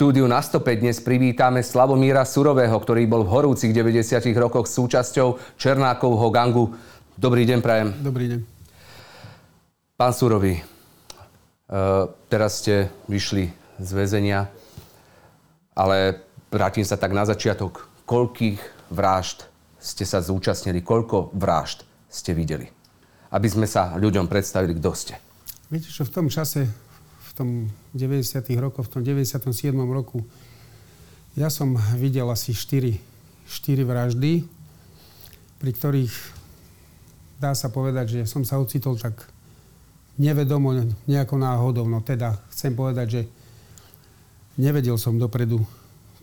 štúdiu na stope dnes privítame Slavomíra Surového, ktorý bol v horúcich 90 rokoch súčasťou Černákovho gangu. Dobrý deň, prajem. Dobrý deň. Pán Surový, e, teraz ste vyšli z väzenia, ale vrátim sa tak na začiatok. Koľkých vražd ste sa zúčastnili? Koľko vražd ste videli? Aby sme sa ľuďom predstavili, kto ste. Viete čo, v tom čase tom 90. rokoch, v tom 97. roku, ja som videl asi 4, 4 vraždy, pri ktorých dá sa povedať, že som sa ocitol tak nevedomo, nejako náhodou. No teda chcem povedať, že nevedel som dopredu,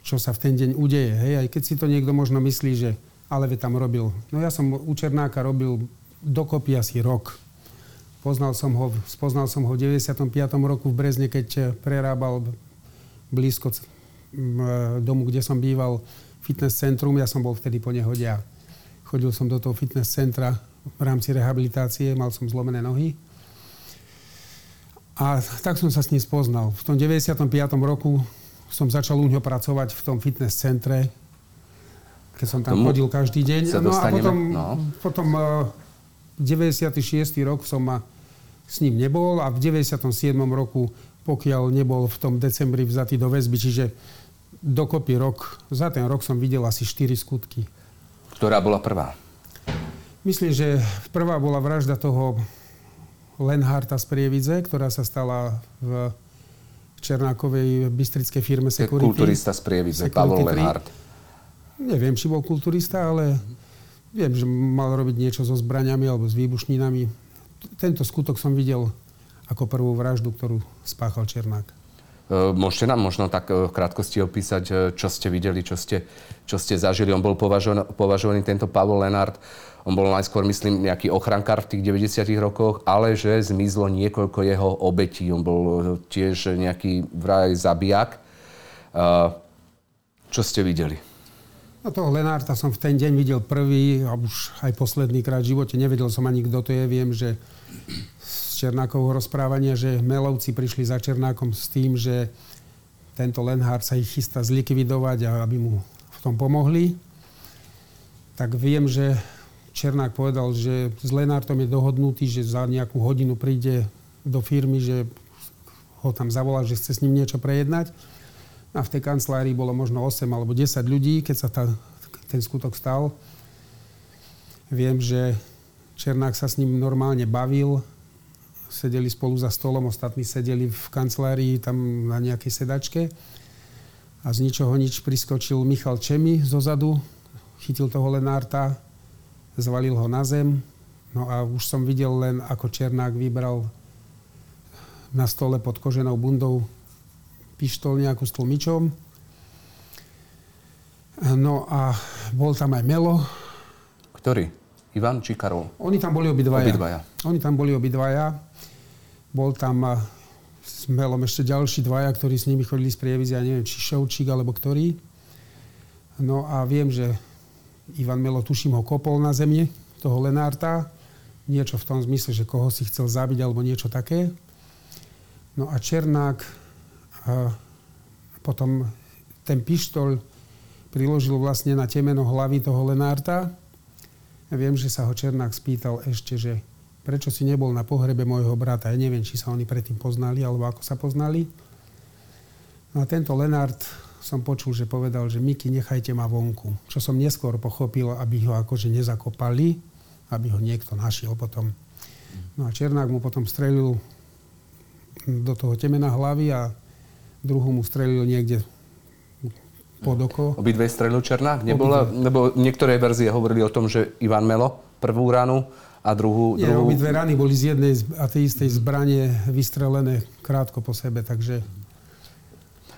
čo sa v ten deň udeje. Hej? Aj keď si to niekto možno myslí, že ale tam robil. No ja som u Černáka robil dokopy asi rok. Poznal som ho, spoznal som ho v 95. roku v Brezne, keď eh, prerábal blízko eh, domu, kde som býval, fitness centrum. Ja som bol vtedy po nehode a chodil som do toho fitness centra v rámci rehabilitácie, mal som zlomené nohy. A tak som sa s ním spoznal. V tom 95. roku som začal u neho pracovať v tom fitness centre, keď som tam Tomu chodil každý deň. No a potom, no. potom 96. Eh, rok som ma s ním nebol a v 97. roku, pokiaľ nebol v tom decembri vzatý do väzby, čiže dokopy rok, za ten rok som videl asi 4 skutky. Ktorá bola prvá? Myslím, že prvá bola vražda toho Lenharta z Prievidze, ktorá sa stala v Černákovej bystrickej firme Security. Kulturista z Prievidze, Pavel Lenhart. Neviem, či bol kulturista, ale viem, že mal robiť niečo so zbraniami alebo s výbušninami tento skutok som videl ako prvú vraždu, ktorú spáchal Černák. E, môžete nám možno tak e, v krátkosti opísať, e, čo ste videli, čo ste, čo ste zažili. On bol považovaný, tento Pavel Lenard, on bol najskôr, myslím, nejaký ochrankár v tých 90 rokoch, ale že zmizlo niekoľko jeho obetí. On bol tiež nejaký vraj zabijak. Čo ste videli? No toho Lenárta som v ten deň videl prvý a už aj posledný krát v živote. Nevedel som ani, kto to je. Viem, že z Černákovho rozprávania, že Melovci prišli za Černákom s tým, že tento Lenhár sa ich chystá zlikvidovať a aby mu v tom pomohli. Tak viem, že Černák povedal, že s Lenártom je dohodnutý, že za nejakú hodinu príde do firmy, že ho tam zavolá, že chce s ním niečo prejednať a v tej kancelárii bolo možno 8 alebo 10 ľudí, keď sa tá, ten skutok stal. Viem, že Černák sa s ním normálne bavil, sedeli spolu za stolom, ostatní sedeli v kancelárii tam na nejakej sedačke. A z ničoho nič priskočil Michal Čemi zozadu, chytil toho Lenárta, zvalil ho na zem, no a už som videl len, ako Černák vybral na stole pod koženou bundou pištol nejakú s tlmičom. No a bol tam aj Melo. Ktorý? Ivan či Karol? Oni tam boli obidvaja. obidvaja. Oni tam boli obidvaja. Bol tam s Melom ešte ďalší dvaja, ktorí s nimi chodili z prievizia, neviem, či Šovčík alebo ktorý. No a viem, že Ivan Melo, tuším, ho kopol na zemi, toho Lenárta. Niečo v tom zmysle, že koho si chcel zabiť alebo niečo také. No a Černák a potom ten pištol priložil vlastne na temeno hlavy toho Lenárta. Viem, že sa ho Černák spýtal ešte, že prečo si nebol na pohrebe môjho brata. Ja neviem, či sa oni predtým poznali, alebo ako sa poznali. No a tento Lenárt som počul, že povedal, že Miky, nechajte ma vonku. Čo som neskôr pochopil, aby ho akože nezakopali, aby ho niekto našiel potom. No a Černák mu potom strelil do toho temena hlavy a druhú mu strelil niekde pod oko. Obidve strelil Černák? Nebola, lebo niektoré verzie hovorili o tom, že Ivan Melo prvú ranu a druhú... Nie, druhú... obidve rany boli z jednej a tej istej zbranie vystrelené krátko po sebe, takže...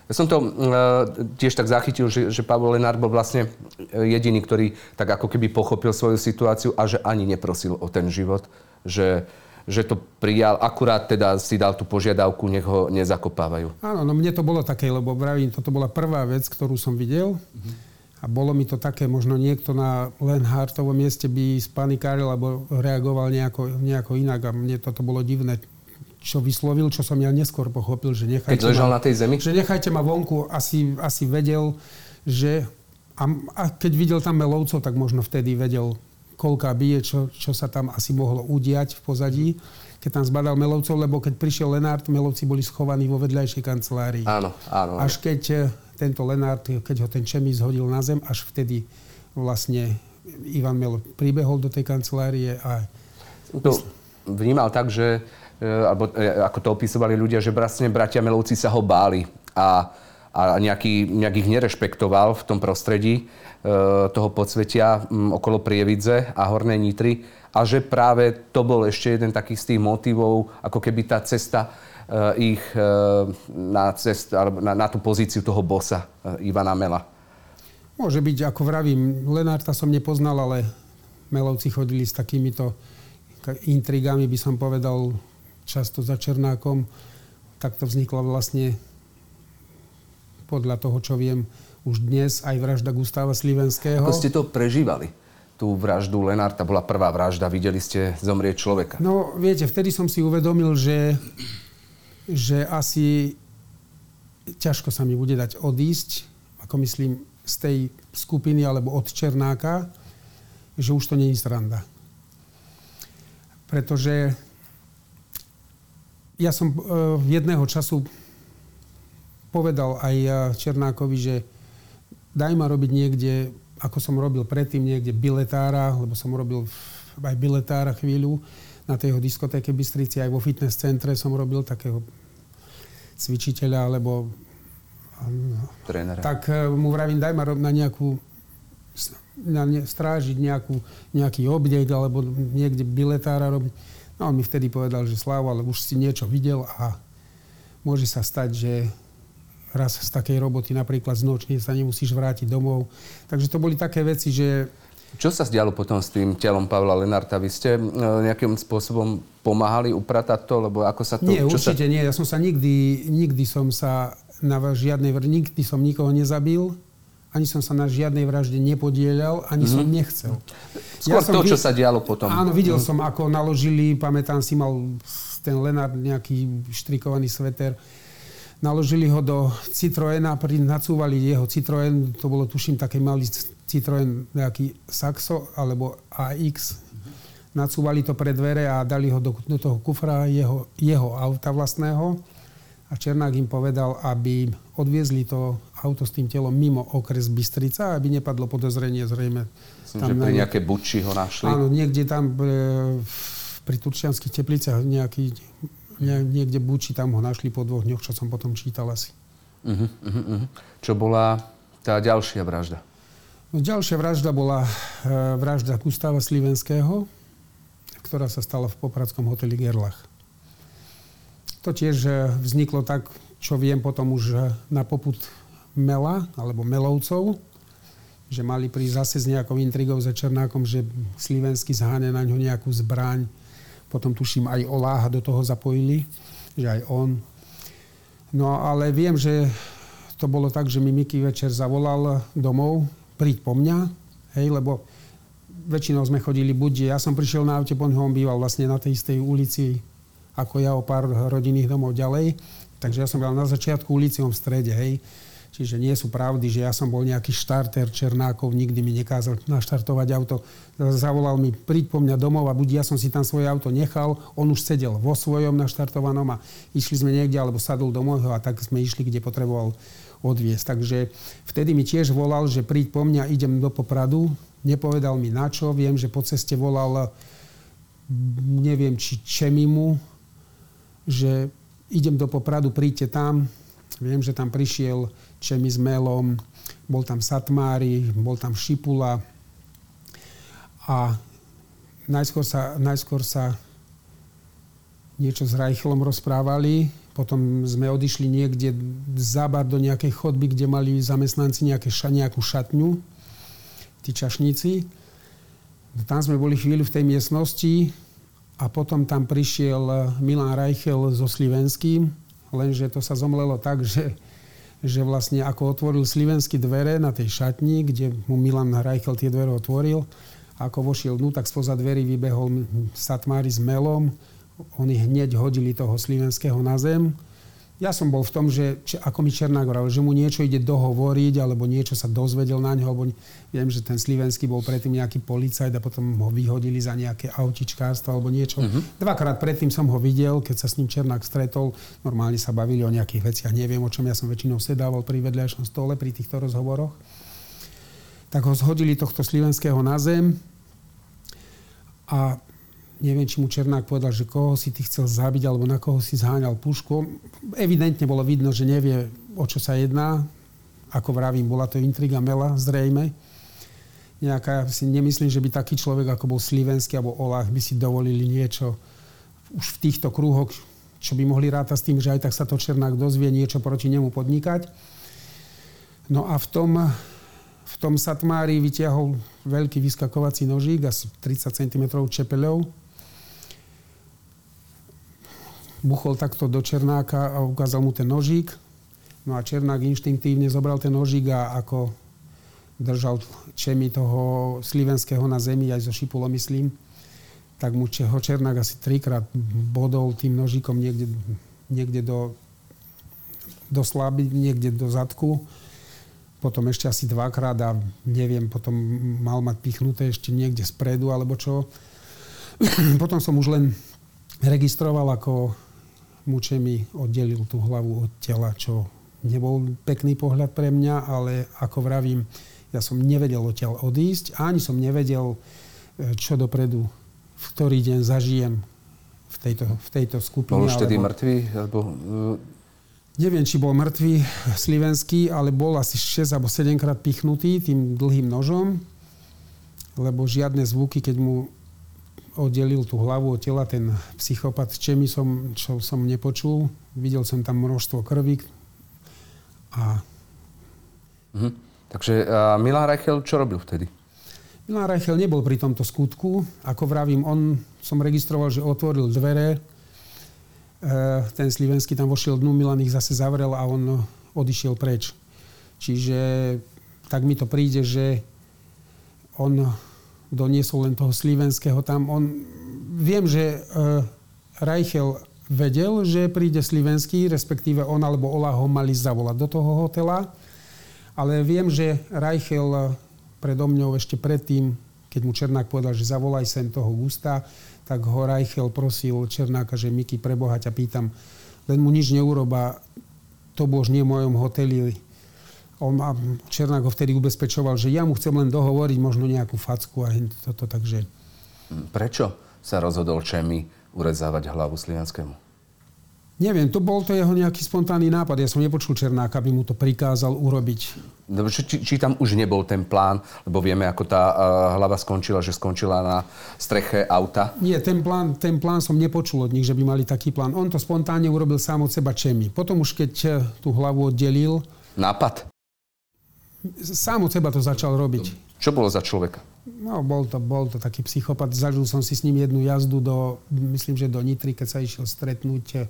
Ja som to uh, tiež tak zachytil, že, že Pavel Lenár bol vlastne jediný, ktorý tak ako keby pochopil svoju situáciu a že ani neprosil o ten život, že že to prijal, akurát teda si dal tú požiadavku, nech ho nezakopávajú. Áno, no mne to bolo také, lebo vravím, toto bola prvá vec, ktorú som videl. A bolo mi to také, možno niekto na Lenhartovom mieste by spanikáril alebo reagoval nejako, nejako inak a mne toto bolo divné. čo vyslovil, čo som ja neskôr pochopil, že nechajte Keď ma, na tej zemi? Že nechajte ma vonku, asi, asi vedel, že... A, a keď videl tam melovcov, tak možno vtedy vedel, koľka bije, čo, čo sa tam asi mohlo udiať v pozadí, keď tam zbadal melovcov, lebo keď prišiel Lenart, melovci boli schovaní vo vedľajšej kancelárii. Áno, áno. áno. Až keď eh, tento Lenart, keď ho ten Čemi zhodil na zem, až vtedy vlastne Ivan Melo pribehol do tej kancelárie a... To vnímal tak, že, eh, alebo eh, ako to opisovali ľudia, že vlastne bratia Melovci sa ho báli a, a nejaký, nejak ich nerešpektoval v tom prostredí toho podsvetia okolo Prievidze a Hornej Nitry a že práve to bol ešte jeden taký z tých motivov, ako keby tá cesta ich na, cest, na, na tú pozíciu toho bosa Ivana Mela. Môže byť, ako vravím, Lenárta som nepoznal, ale Melovci chodili s takýmito intrigami, by som povedal, často za Černákom. Tak to vzniklo vlastne podľa toho, čo viem, už dnes aj vražda Gustáva Slivenského. Ako ste to prežívali? Tú vraždu Lenárta bola prvá vražda. Videli ste zomrieť človeka. No, viete, vtedy som si uvedomil, že, že asi ťažko sa mi bude dať odísť, ako myslím, z tej skupiny alebo od Černáka, že už to je sranda. Pretože ja som jedného času povedal aj Černákovi, že daj ma robiť niekde, ako som robil predtým, niekde biletára, lebo som robil aj biletára chvíľu na tej diskotéke Bystrici, aj vo fitness centre som robil takého cvičiteľa, alebo Trénera. tak mu vravím, daj ma na nejakú na ne, strážiť nejakú, nejaký objekt alebo niekde biletára robiť. No on mi vtedy povedal, že Slavo, ale už si niečo videl a môže sa stať, že raz z takej roboty, napríklad z nočne sa nemusíš vrátiť domov. Takže to boli také veci, že... Čo sa zdialo potom s tým telom Pavla Lenarta? Vy ste nejakým spôsobom pomáhali upratať to, lebo ako sa to... Nie, určite sa... nie. Ja som sa nikdy, nikdy som sa na žiadnej nikdy som nikoho nezabil ani som sa na žiadnej vražde nepodielal, ani mm-hmm. som nechcel. Skôr ja to, čo sa dialo potom. Áno, videl mm-hmm. som, ako naložili, pamätám si, mal ten Lenard nejaký štrikovaný sveter, naložili ho do Citroena, nacúvali jeho Citroen, to bolo tuším taký malý Citroen, nejaký Saxo alebo AX, nacúvali to pre dvere a dali ho do, do toho kufra jeho, jeho auta vlastného a Černák im povedal, aby odviezli to auto s tým telom mimo okres Bystrica, aby nepadlo podozrenie zrejme. Myslím, tam že pri nejaké buči ho našli. Áno, niekde tam e, pri Turčianských tepliciach nejaký, ne, niekde buči, tam ho našli po dvoch dňoch, čo som potom čítal asi. Uh-huh, uh-huh. Čo bola tá ďalšia vražda? No, ďalšia vražda bola e, vražda Gustava Slivenského, ktorá sa stala v popradskom hoteli Gerlach. To tiež e, vzniklo tak, čo viem potom už e, na poput Mela, alebo Melovcov, že mali prísť zase s nejakou intrigou za Černákom, že Slivenský zháňa na ňo nejakú zbraň. Potom tuším aj Oláha do toho zapojili, že aj on. No ale viem, že to bolo tak, že mi Miky večer zavolal domov, príď po mňa, hej, lebo väčšinou sme chodili buď, ja som prišiel na aute, po on býval vlastne na tej istej ulici ako ja o pár rodinných domov ďalej. Takže ja som bol na začiatku ulici v strede, hej. Čiže nie sú pravdy, že ja som bol nejaký štarter Černákov, nikdy mi nekázal naštartovať auto. Zavolal mi, príď po mňa domov a buď ja som si tam svoje auto nechal, on už sedel vo svojom naštartovanom a išli sme niekde, alebo sadol do môjho a tak sme išli, kde potreboval odviesť. Takže vtedy mi tiež volal, že príď po mňa, idem do Popradu. Nepovedal mi na čo, viem, že po ceste volal neviem, či Čemimu, že idem do Popradu, príďte tam. Viem, že tam prišiel Čemi bol tam Satmári, bol tam Šipula a najskôr sa, najskôr sa niečo s Rajchlom rozprávali, potom sme odišli niekde za bar do nejakej chodby, kde mali zamestnanci nejaké, nejakú šatňu, tí čašníci. Tam sme boli chvíľu v tej miestnosti, a potom tam prišiel Milan Reichel so Slivenským, lenže to sa zomlelo tak, že, že vlastne ako otvoril Slivenský dvere na tej šatni, kde mu Milan Reichel tie dvere otvoril, ako vošiel dnu, tak spoza dverí vybehol Satmári s Melom, oni hneď hodili toho Slivenského na zem. Ja som bol v tom, že či, ako mi Černák hovoril, že mu niečo ide dohovoriť, alebo niečo sa dozvedel na ňo, alebo viem, že ten Slivenský bol predtým nejaký policajt a potom ho vyhodili za nejaké autičkárstvo alebo niečo. Uh-huh. Dvakrát predtým som ho videl, keď sa s ním Černák stretol. Normálne sa bavili o nejakých veciach, neviem o čom, ja som väčšinou sedával pri vedľajšom stole pri týchto rozhovoroch. Tak ho zhodili tohto Slivenského na zem a neviem, či mu Černák povedal, že koho si ty chcel zabiť, alebo na koho si zháňal pušku. Evidentne bolo vidno, že nevie, o čo sa jedná. Ako vravím, bola to intriga Mela, zrejme. Nejaká, si nemyslím, že by taký človek, ako bol Slivenský alebo Olach, by si dovolili niečo už v týchto krúhoch, čo by mohli rátať s tým, že aj tak sa to Černák dozvie niečo proti nemu podnikať. No a v tom, v tom Satmári vytiahol veľký vyskakovací nožík, asi 30 cm čepeľov, buchol takto do Černáka a ukázal mu ten nožík. No a Černák inštinktívne zobral ten nožík a ako držal čemi toho Slivenského na zemi, aj zo šipulo myslím, tak mu ho Černák asi trikrát bodol tým nožíkom niekde, niekde do, do slaby, niekde do zadku. Potom ešte asi dvakrát a neviem, potom mal mať pichnuté ešte niekde spredu alebo čo. potom som už len registroval, ako mučemi oddelil tú hlavu od tela, čo nebol pekný pohľad pre mňa, ale ako vravím, ja som nevedel odtiaľ odísť a ani som nevedel, e, čo dopredu, v ktorý deň zažijem v tejto, v tejto skupine. Bol už tedy mŕtvý? Alebo... E, neviem, či bol mŕtvý slivenský, ale bol asi 6 alebo 7 krát pichnutý tým dlhým nožom, lebo žiadne zvuky, keď mu oddelil tú hlavu od tela ten psychopat, čemi som, čo som nepočul. Videl som tam množstvo krvi. A... Mhm. Takže a Milan Reichel čo robil vtedy? Milan Reichel nebol pri tomto skutku. Ako vravím, on som registroval, že otvoril dvere. E, ten Slivenský tam vošiel dnu, Milan ich zase zavrel a on odišiel preč. Čiže tak mi to príde, že on doniesol len toho Slivenského tam. On, viem, že uh, Reichel vedel, že príde Slivenský, respektíve on alebo Ola ho mali zavolať do toho hotela. Ale viem, že Reichel e, predo mňou ešte predtým, keď mu Černák povedal, že zavolaj sem toho Gusta, tak ho Reichel prosil Černáka, že Miky, preboha ťa pýtam, len mu nič neuroba, to už nie v mojom hoteli, on ma, Černák ho vtedy ubezpečoval, že ja mu chcem len dohovoriť možno nejakú facku a toto, takže... Prečo sa rozhodol Čemi urezávať hlavu Slianskému? Neviem, to bol to jeho nejaký spontánny nápad. Ja som nepočul Černáka, aby mu to prikázal urobiť. Či, či tam už nebol ten plán, lebo vieme, ako tá uh, hlava skončila, že skončila na streche auta? Nie, ten plán, ten plán som nepočul od nich, že by mali taký plán. On to spontánne urobil sám od seba Čemi. Potom už keď eh, tú hlavu oddelil... Nápad? Sám od seba to začal robiť. Čo bolo za človeka? No, bol to, bol to taký psychopat. Zažil som si s ním jednu jazdu do, myslím, že do Nitry, keď sa išiel stretnúť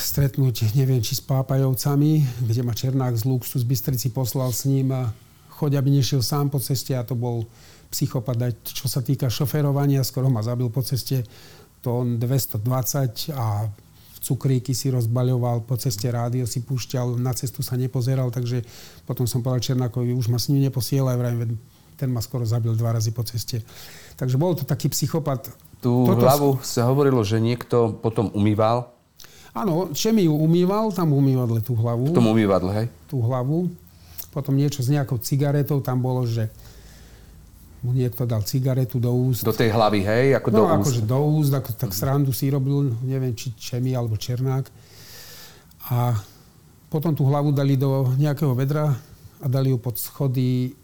stretnúť, neviem, či s Pápajovcami, kde ma Černák z Luxus Bystrici poslal s ním a choď, aby nešiel sám po ceste a to bol psychopat. Čo sa týka šoferovania, skoro ma zabil po ceste. To on 220 a cukríky si rozbaľoval, po ceste rádio si púšťal, na cestu sa nepozeral, takže potom som povedal Černákovi, už ma s ním neposielaj, vrajím, ten ma skoro zabil dva razy po ceste. Takže bol to taký psychopat. Tú Toto... hlavu sa hovorilo, že niekto potom umýval? Áno, mi ju umýval, tam umývadle tú hlavu. V tom umývadle, hej? Tú hlavu. Potom niečo s nejakou cigaretou, tam bolo, že mu niekto dal cigaretu do úst. Do tej hlavy, hej? Ako no, do úst. akože do úst, ako, tak srandu si robil, neviem, či Čemi alebo Černák. A potom tú hlavu dali do nejakého vedra a dali ju pod schody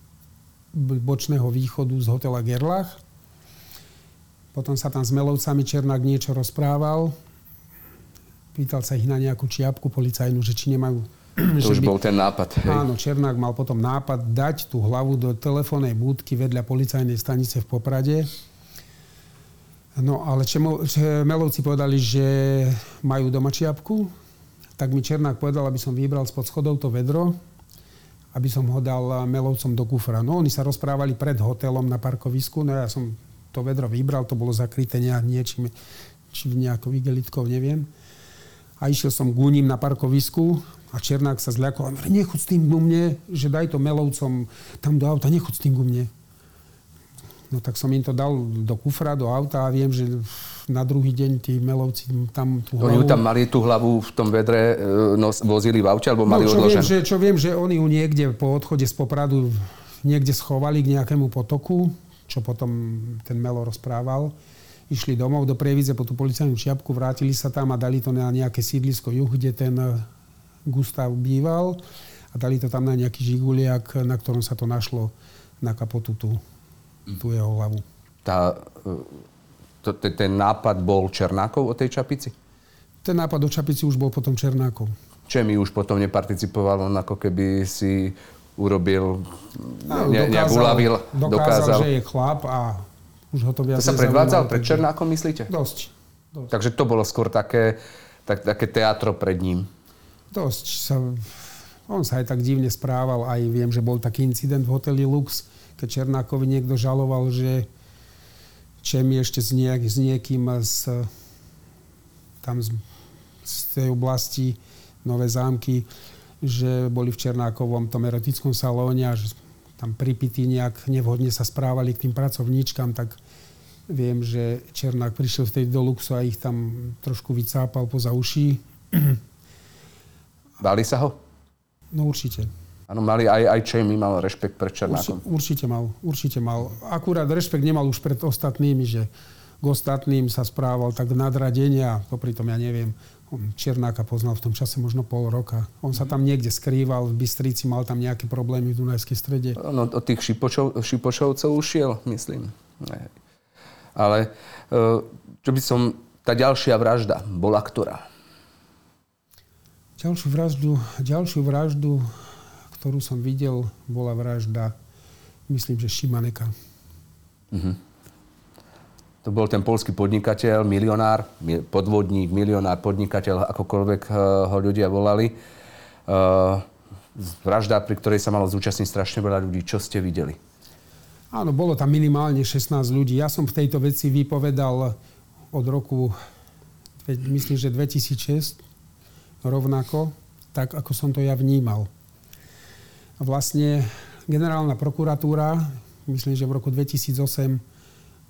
bočného východu z hotela Gerlach. Potom sa tam s Melovcami Černák niečo rozprával. Pýtal sa ich na nejakú čiapku policajnú, že či nemajú to už by, bol ten nápad. Hej. Áno, Černák mal potom nápad dať tú hlavu do telefónnej búdky vedľa policajnej stanice v Poprade. No ale Čemo, Melovci povedali, že majú doma čiapku, tak mi Černák povedal, aby som vybral spod schodov to vedro, aby som ho dal Melovcom do kufra. No oni sa rozprávali pred hotelom na parkovisku, no ja som to vedro vybral, to bolo zakryté nejak niečím, či nejakou igelitkou, neviem. A išiel som k ním na parkovisku a Černák sa zľakol. A nechod s tým ku mne, že daj to melovcom tam do auta, nechod s tým ku mne. No tak som im to dal do kufra, do auta a viem, že na druhý deň tí melovci tam tú hlavu... Oni tam mali tú hlavu v tom vedre, e, nos, vozili v aute, alebo mali no, čo odloženú? Viem, že, čo viem, že oni ju niekde po odchode z Popradu niekde schovali k nejakému potoku, čo potom ten Melo rozprával. Išli domov do Prievidze po tú policajnú čiapku, vrátili sa tam a dali to na nejaké sídlisko juh, kde ten Gustav býval a dali to tam na nejaký žiguliak, na ktorom sa to našlo na kapotu tu tú jeho hlavu. Tá, to, ten nápad bol Černákov o tej čapici? Ten nápad o čapici už bol potom Černákov. Čemi už potom neparticipoval, on ako keby si urobil, ne, nejak uľavil, dokázal, dokázal. že je chlap a už ho to viac To sa predvádzal pred Černákom, myslíte? Dosť. dosť. Takže to bolo skôr také, tak, také teatro pred ním. Dosť sa... On sa aj tak divne správal, aj viem, že bol taký incident v hoteli Lux, keď Černákovi niekto žaloval, že Čemi ešte s, nejak, s niekým z, tam z, z tej oblasti Nové zámky, že boli v Černákovom tom erotickom salóne a že tam pripity nejak nevhodne sa správali k tým pracovníčkam, tak viem, že Černák prišiel vtedy do Luxu a ich tam trošku vycápal poza uší. Báli sa ho? No určite. Áno, mali aj, aj Čejmy mal rešpekt pred Černákom. Určite, určite mal, určite mal. Akurát rešpekt nemal už pred ostatnými, že k ostatným sa správal tak nadradenia, popri tom ja neviem, Černáka poznal v tom čase možno pol roka. On sa tam niekde skrýval, v Bystrici mal tam nejaké problémy v Dunajskej strede. No, od tých šipočov, šipočovcov ušiel, myslím. Ne. Ale e, čo by som... Tá ďalšia vražda bola ktorá? Ďalšiu vraždu, ďalšiu vraždu ktorú som videl, bola vražda, myslím, že Šimaneka. Uh-huh. To bol ten polský podnikateľ, milionár, podvodník, milionár, podnikateľ, akokoľvek eh, ho ľudia volali. Uh, vražda, pri ktorej sa malo zúčastniť strašne veľa ľudí. Čo ste videli? Áno, bolo tam minimálne 16 ľudí. Ja som v tejto veci vypovedal od roku, myslím, že 2006, rovnako, tak ako som to ja vnímal vlastne generálna prokuratúra, myslím, že v roku 2008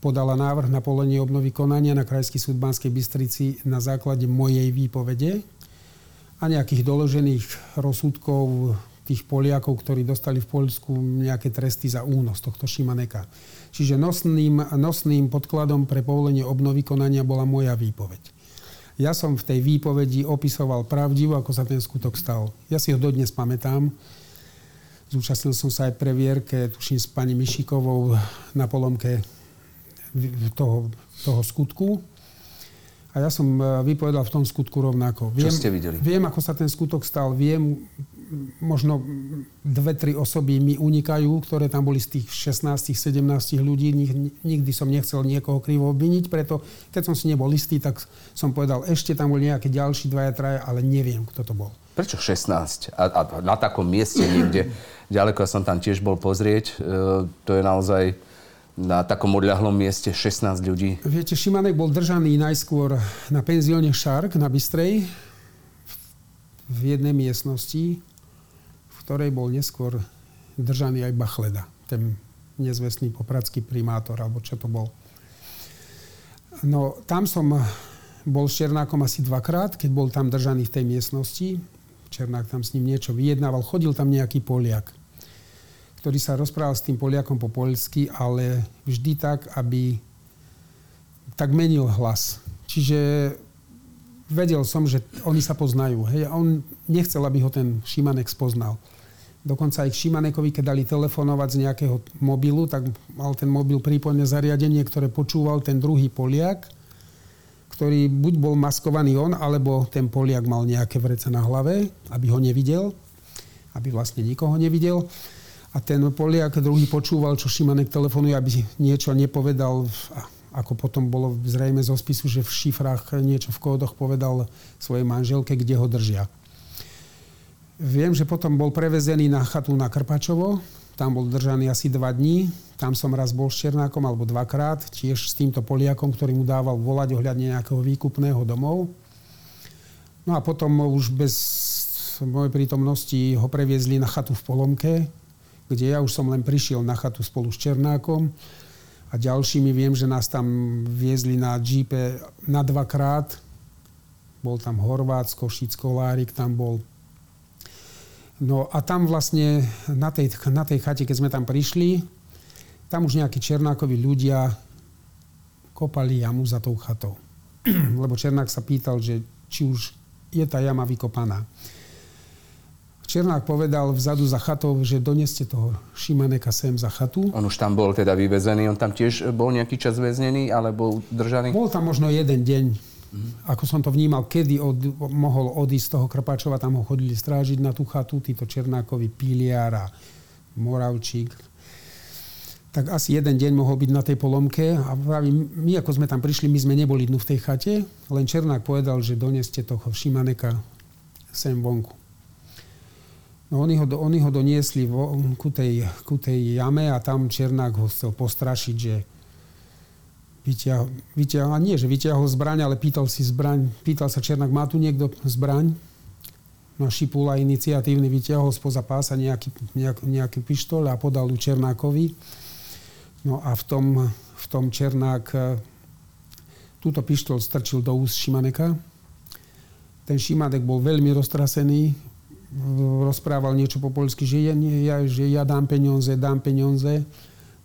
podala návrh na polenie obnovy konania na Krajský súd Banskej Bystrici na základe mojej výpovede a nejakých doložených rozsudkov tých Poliakov, ktorí dostali v Poľsku nejaké tresty za únos tohto Šimaneka. Čiže nosným, nosným podkladom pre povolenie obnovy konania bola moja výpoveď. Ja som v tej výpovedi opisoval pravdivo, ako sa ten skutok stal. Ja si ho dodnes pamätám. Zúčastnil som sa aj previerke, tuším, s pani Mišikovou na polomke toho, toho skutku. A ja som e, vypovedal v tom skutku rovnako. Viem, Čo ste videli? Viem, ako sa ten skutok stal. Viem, možno dve, tri osoby mi unikajú, ktoré tam boli z tých 16, 17 ľudí. Nikdy som nechcel niekoho krivo obviniť, preto keď som si nebol istý, tak som povedal, ešte tam boli nejaké ďalší dvaja, traja, ale neviem, kto to bol. Prečo 16? A, a na takom mieste niekde ďaleko, ja som tam tiež bol pozrieť, e, to je naozaj na takom odľahlom mieste 16 ľudí. Viete, Šimanek bol držaný najskôr na penzióne Šark na Bystrej v jednej miestnosti, ktorej bol neskôr držaný aj Bachleda, ten nezvestný popradský primátor, alebo čo to bol. No, tam som bol s Černákom asi dvakrát, keď bol tam držaný v tej miestnosti. Černák tam s ním niečo vyjednával. Chodil tam nejaký Poliak, ktorý sa rozprával s tým Poliakom po poľsky, ale vždy tak, aby tak menil hlas. Čiže vedel som, že oni sa poznajú. Hej? A on nechcel, aby ho ten Šimanek spoznal. Dokonca aj Šimanekovi, keď dali telefonovať z nejakého mobilu, tak mal ten mobil prípojné zariadenie, ktoré počúval ten druhý Poliak ktorý buď bol maskovaný on, alebo ten Poliak mal nejaké vrece na hlave, aby ho nevidel, aby vlastne nikoho nevidel. A ten Poliak druhý počúval, čo Šimanek telefonuje, aby niečo nepovedal, ako potom bolo zrejme zo spisu, že v šifrách niečo v kódoch povedal svojej manželke, kde ho držia. Viem, že potom bol prevezený na chatu na Krpačovo, tam bol držaný asi dva dní. Tam som raz bol s Černákom, alebo dvakrát, tiež s týmto Poliakom, ktorý mu dával volať ohľadne nejakého výkupného domov. No a potom už bez mojej prítomnosti ho previezli na chatu v Polomke, kde ja už som len prišiel na chatu spolu s Černákom a ďalšími viem, že nás tam viezli na džípe na dvakrát. Bol tam Horvátsko, Šicko, Lárik tam bol. No a tam vlastne na tej, na tej chate, keď sme tam prišli, tam už nejakí Černákovi ľudia kopali jamu za tou chatou. Lebo Černák sa pýtal, že či už je tá jama vykopaná. Černák povedal vzadu za chatou, že doneste toho Šimaneka sem za chatu. On už tam bol teda vyvezený, on tam tiež bol nejaký čas väznený alebo držaný? Bol tam možno jeden deň. Mm. Ako som to vnímal, kedy od, mohol odísť z toho Krpáčova, tam ho chodili strážiť na tú chatu, títo Černákovi, Piliar a Moravčík tak asi jeden deň mohol byť na tej polomke a pravím, my ako sme tam prišli, my sme neboli dnu v tej chate, len Černák povedal, že doneste toho Šimaneka sem vonku. No oni ho, oni ho doniesli vo, ku, tej, ku tej jame a tam Černák ho chcel postrašiť, že vyťahol, vyťahol, nie, že vyťahol zbraň, ale pýtal si zbraň, pýtal sa Černák, má tu niekto zbraň? No Šipula iniciatívny vyťahol spoza pása nejaký, nejak, nejaký pištol a podal ju Černákovi. No a v tom, v tom Černák e, túto pištol strčil do úst Šimaneka. Ten Šimanek bol veľmi roztrasený, rozprával niečo po polsky, že ja, ja, že ja dám peniaze, dám peniaze.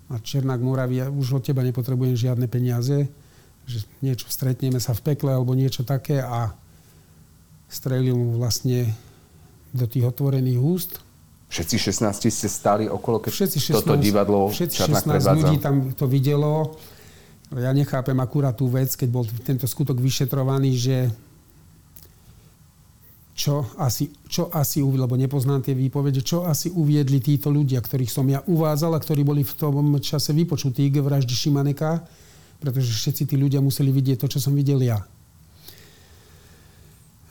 A Černák Moraví, ja už od teba nepotrebujem žiadne peniaze, že niečo stretneme sa v pekle alebo niečo také a strelil mu vlastne do tých otvorených úst Všetci 16 ste stáli okolo, keď všetci 16, toto divadlo Všetci 16 ľudí tam to videlo. Ja nechápem akurát tú vec, keď bol tento skutok vyšetrovaný, že čo asi, čo asi lebo nepoznám tie výpovede, čo asi uviedli títo ľudia, ktorých som ja uvádzal a ktorí boli v tom čase vypočutí k vraždi Šimaneka, pretože všetci tí ľudia museli vidieť to, čo som videl ja.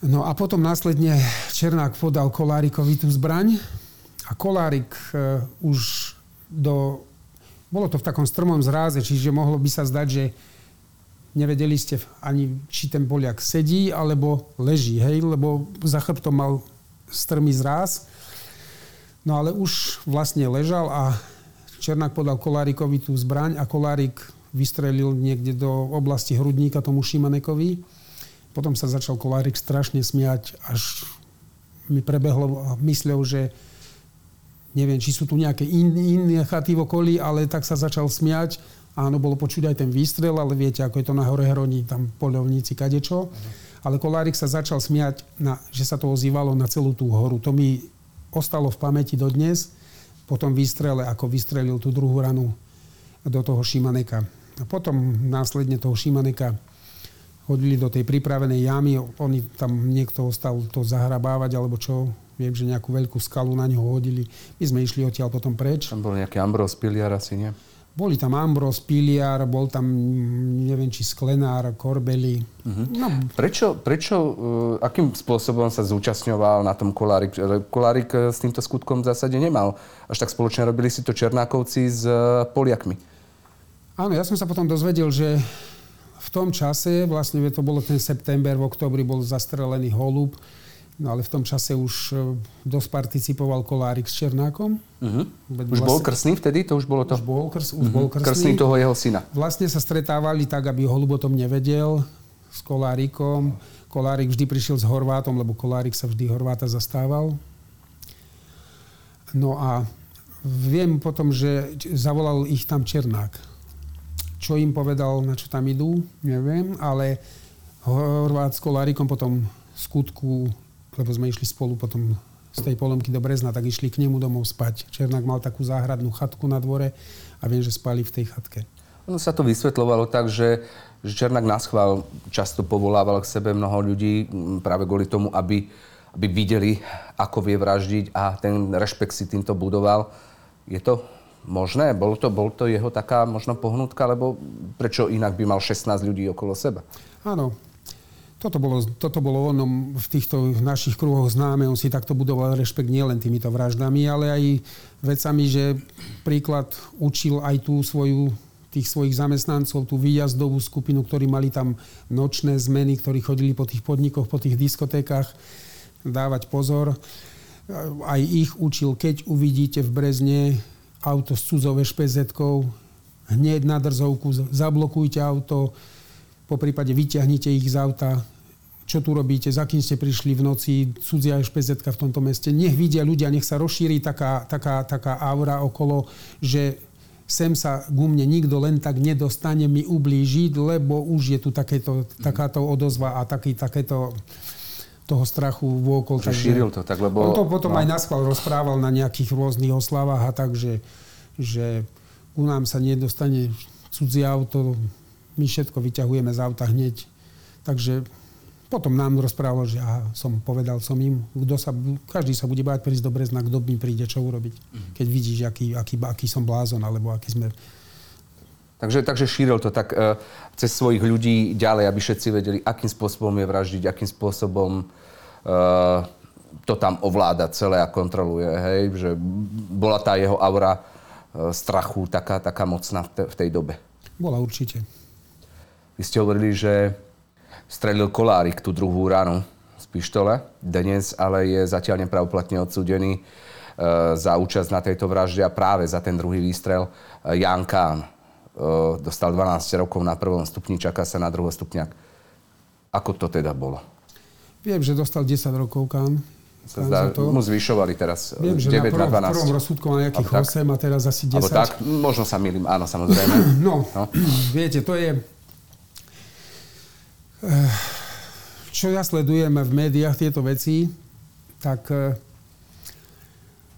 No a potom následne Černák podal Kolárikovi tú zbraň, a Kolárik uh, už do... Bolo to v takom strmom zráze, čiže mohlo by sa zdať, že nevedeli ste ani, či ten Poliak sedí, alebo leží, hej, lebo za chrbtom mal strmý zráz. No ale už vlastne ležal a Černák podal Kolárikovi tú zbraň a Kolárik vystrelil niekde do oblasti hrudníka tomu Šimanekovi. Potom sa začal Kolárik strašne smiať, až mi prebehlo mysľou, že neviem, či sú tu nejaké in, iné v okolí, ale tak sa začal smiať. Áno, bolo počuť aj ten výstrel, ale viete, ako je to na hore Hroni, tam poľovníci, kadečo. Uh-huh. Ale Kolárik sa začal smiať, na, že sa to ozývalo na celú tú horu. To mi ostalo v pamäti dodnes, po tom výstrele, ako vystrelil tú druhú ranu do toho Šimaneka. A potom následne toho Šimaneka hodili do tej pripravenej jamy, oni tam niekto ostal to zahrabávať, alebo čo, Viem, že nejakú veľkú skalu na ňo hodili. My sme išli odtiaľ potom preč. Tam bol nejaký Ambros Piliar asi, nie? Boli tam Ambros, Piliar, bol tam, neviem, či Sklenár, Korbeli. Uh-huh. No. Prečo, prečo uh, akým spôsobom sa zúčastňoval na tom Kolárik? Kolárik uh, s týmto skutkom v zásade nemal. Až tak spoločne robili si to Černákovci s uh, Poliakmi. Áno, ja som sa potom dozvedel, že v tom čase, vlastne to bolo ten september, v oktobri bol zastrelený holub, No ale v tom čase už e, dosť participoval Kolárik s Černákom. Uh-huh. Už vlastne, bol krsný vtedy? To už bolo to? Už bol, krs, už uh-huh. bol krsný. Krsný toho jeho syna. Vlastne sa stretávali tak, aby Holub o tom nevedel s Kolárikom. Kolárik vždy prišiel s Horvátom, lebo Kolárik sa vždy Horváta zastával. No a viem potom, že zavolal ich tam Černák. Čo im povedal, na čo tam idú, neviem, ale Horvát s Kolárikom potom skutku lebo sme išli spolu potom z tej polomky do Brezna, tak išli k nemu domov spať. Černák mal takú záhradnú chatku na dvore a viem, že spali v tej chatke. Ono sa to vysvetľovalo tak, že, že Černák na schvál často povolával k sebe mnoho ľudí práve kvôli tomu, aby, aby videli, ako vie vraždiť a ten rešpekt si týmto budoval. Je to možné? Bolo to, bol to jeho taká možno pohnutka, lebo prečo inak by mal 16 ľudí okolo seba? Áno, toto bolo, toto bolo onom v týchto našich kruhoch známe. On si takto budoval rešpekt nielen týmito vraždami, ale aj vecami, že príklad učil aj tú svoju tých svojich zamestnancov, tú výjazdovú skupinu, ktorí mali tam nočné zmeny, ktorí chodili po tých podnikoch, po tých diskotékach, dávať pozor. Aj ich učil, keď uvidíte v Brezne auto s cudzou špz hneď na drzovku, zablokujte auto, po prípade vyťahnite ich z auta, čo tu robíte, za kým ste prišli v noci, cudzia špz v tomto meste. Nech vidia ľudia, nech sa rozšíri taká, taká, taká aura okolo, že sem sa ku mne nikto len tak nedostane mi ublížiť, lebo už je tu takéto, takáto odozva a taký, takéto toho strachu vôkol. Že šíril to tak, lebo... On to potom no. aj naschval rozprával na nejakých rôznych oslavách a tak, že, že u nám sa nedostane cudzie auto, my všetko vyťahujeme z auta hneď. Takže potom nám rozprával, že aha, som povedal som im, kto sa, každý sa bude báť prísť do Brezna, kto mi príde čo urobiť. Mhm. Keď vidíš, aký, aký, aký som blázon, alebo aký sme... Takže, takže šíril to tak uh, cez svojich ľudí ďalej, aby všetci vedeli, akým spôsobom je vraždiť, akým spôsobom uh, to tam ovláda celé a kontroluje. Hej? Že bola tá jeho aura uh, strachu taká, taká mocná v, te, v tej dobe. Bola určite. Vy ste hovorili, že strelil kolárik tú druhú ranu z pištole. Dnes ale je zatiaľ nepravoplatne odsúdený e, za účasť na tejto vražde a práve za ten druhý výstrel e, Jan Kán. E, dostal 12 rokov na prvom stupni, čaká sa na druhostupňak. Ako to teda bolo? Viem, že dostal 10 rokov Kán. Zdá, mu zvyšovali teraz Viem, 9 že na prvom, na 12. prvom rozsudku má nejakých 8 a teraz asi 10. Abo tak, možno sa milím, áno, samozrejme. No, no, viete, to je čo ja sledujem v médiách tieto veci, tak eh,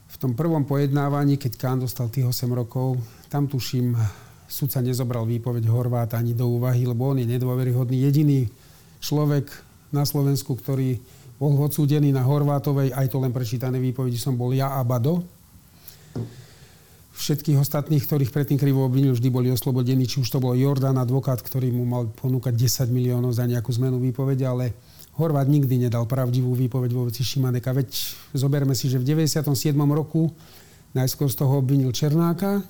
v tom prvom pojednávaní, keď Kán dostal tých 8 rokov, tam tuším, sudca nezobral výpoveď Horváta ani do úvahy, lebo on je nedôveryhodný. Jediný človek na Slovensku, ktorý bol odsúdený na Horvátovej, aj to len prečítané výpovedi som bol ja a Bado všetkých ostatných, ktorých predtým krivo obvinil, vždy boli oslobodení. Či už to bol Jordan, advokát, ktorý mu mal ponúkať 10 miliónov za nejakú zmenu výpovede, ale Horvát nikdy nedal pravdivú výpoveď vo veci Šimaneka. Veď zoberme si, že v 97. roku najskôr z toho obvinil Černáka,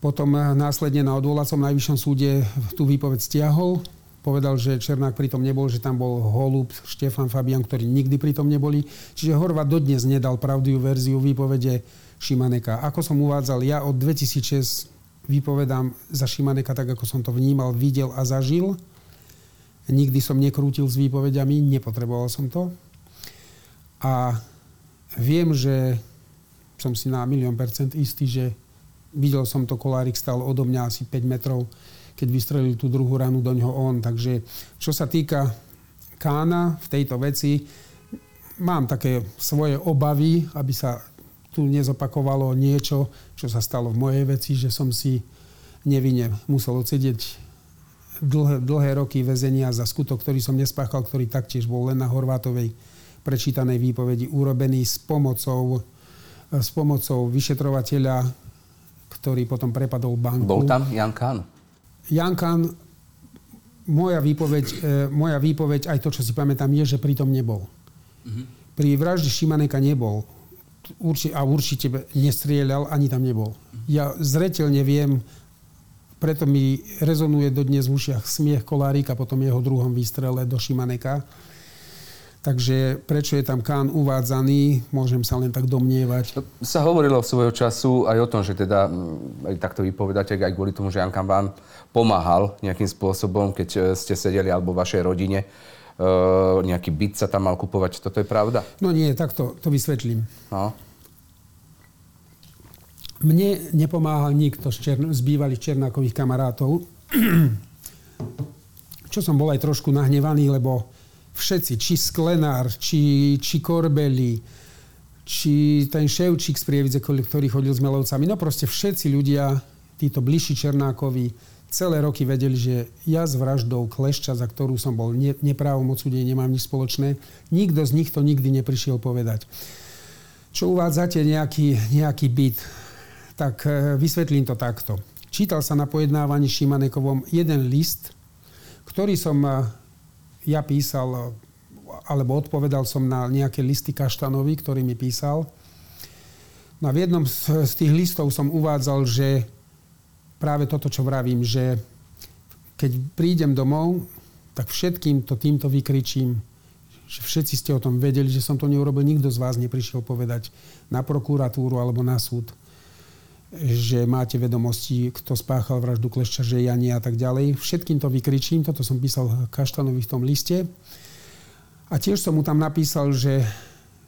potom následne na odvolacom najvyššom súde tú výpoveď stiahol, povedal, že Černák pritom nebol, že tam bol Holub, Štefan Fabian, ktorí nikdy pritom neboli. Čiže Horvát dodnes nedal pravdivú verziu výpovede Šimaneka. Ako som uvádzal, ja od 2006 vypovedám za Šimaneka tak, ako som to vnímal, videl a zažil. Nikdy som nekrútil s výpovediami, nepotreboval som to. A viem, že som si na milión percent istý, že videl som to, Kolárik stal odo mňa asi 5 metrov, keď vystrelil tú druhú ranu do ňoho on. Takže čo sa týka Kána v tejto veci, mám také svoje obavy, aby sa tu nezopakovalo niečo, čo sa stalo v mojej veci, že som si nevinne musel odsedieť dlhé, dlhé roky väzenia za skutok, ktorý som nespáchal, ktorý taktiež bol len na Horvátovej prečítanej výpovedi urobený s pomocou, s pomocou vyšetrovateľa, ktorý potom prepadol banku. Bol tam Jan Kán? Jan Kán, moja výpoveď, e, moja výpoveď, aj to, čo si pamätám, je, že pritom nebol. Mm-hmm. Pri vražde Šimaneka nebol urči, a určite nestrieľal, ani tam nebol. Ja zretelne viem, preto mi rezonuje dodnes v ušiach smiech Kolárika po tom jeho druhom výstrele do Šimaneka. Takže prečo je tam Kán uvádzaný, môžem sa len tak domnievať. Sa hovorilo svojho času aj o tom, že teda, aj takto vypovedáte, aj kvôli tomu, že Jan Kán vám pomáhal nejakým spôsobom, keď e, ste sedeli alebo v vašej rodine nejaký byt sa tam mal kupovať. Toto je pravda? No nie, tak to, to vysvetlím. No. Mne nepomáhal nikto z, čern- z bývalých Černákových kamarátov, čo som bol aj trošku nahnevaný, lebo všetci, či Sklenár, či, či Korbeli, či ten Ševčík z Prievidze, ktorý chodil s Melovcami, no proste všetci ľudia, títo bližší Černákovi, celé roky vedeli, že ja s vraždou Klešča, za ktorú som bol ne, neprávom odsúdený, nemám nič spoločné. Nikto z nich to nikdy neprišiel povedať. Čo uvádzate nejaký, nejaký byt, tak e, vysvetlím to takto. Čítal sa na pojednávaní Šimanekovom jeden list, ktorý som e, ja písal, alebo odpovedal som na nejaké listy Kaštanovi, ktorý mi písal. No v jednom z, z tých listov som uvádzal, že práve toto, čo vravím, že keď prídem domov, tak všetkým to týmto vykričím, že všetci ste o tom vedeli, že som to neurobil, nikto z vás neprišiel povedať na prokuratúru alebo na súd že máte vedomosti, kto spáchal vraždu Klešča, že ja nie a tak ďalej. Všetkým to vykričím, toto som písal Kaštanovi v tom liste. A tiež som mu tam napísal, že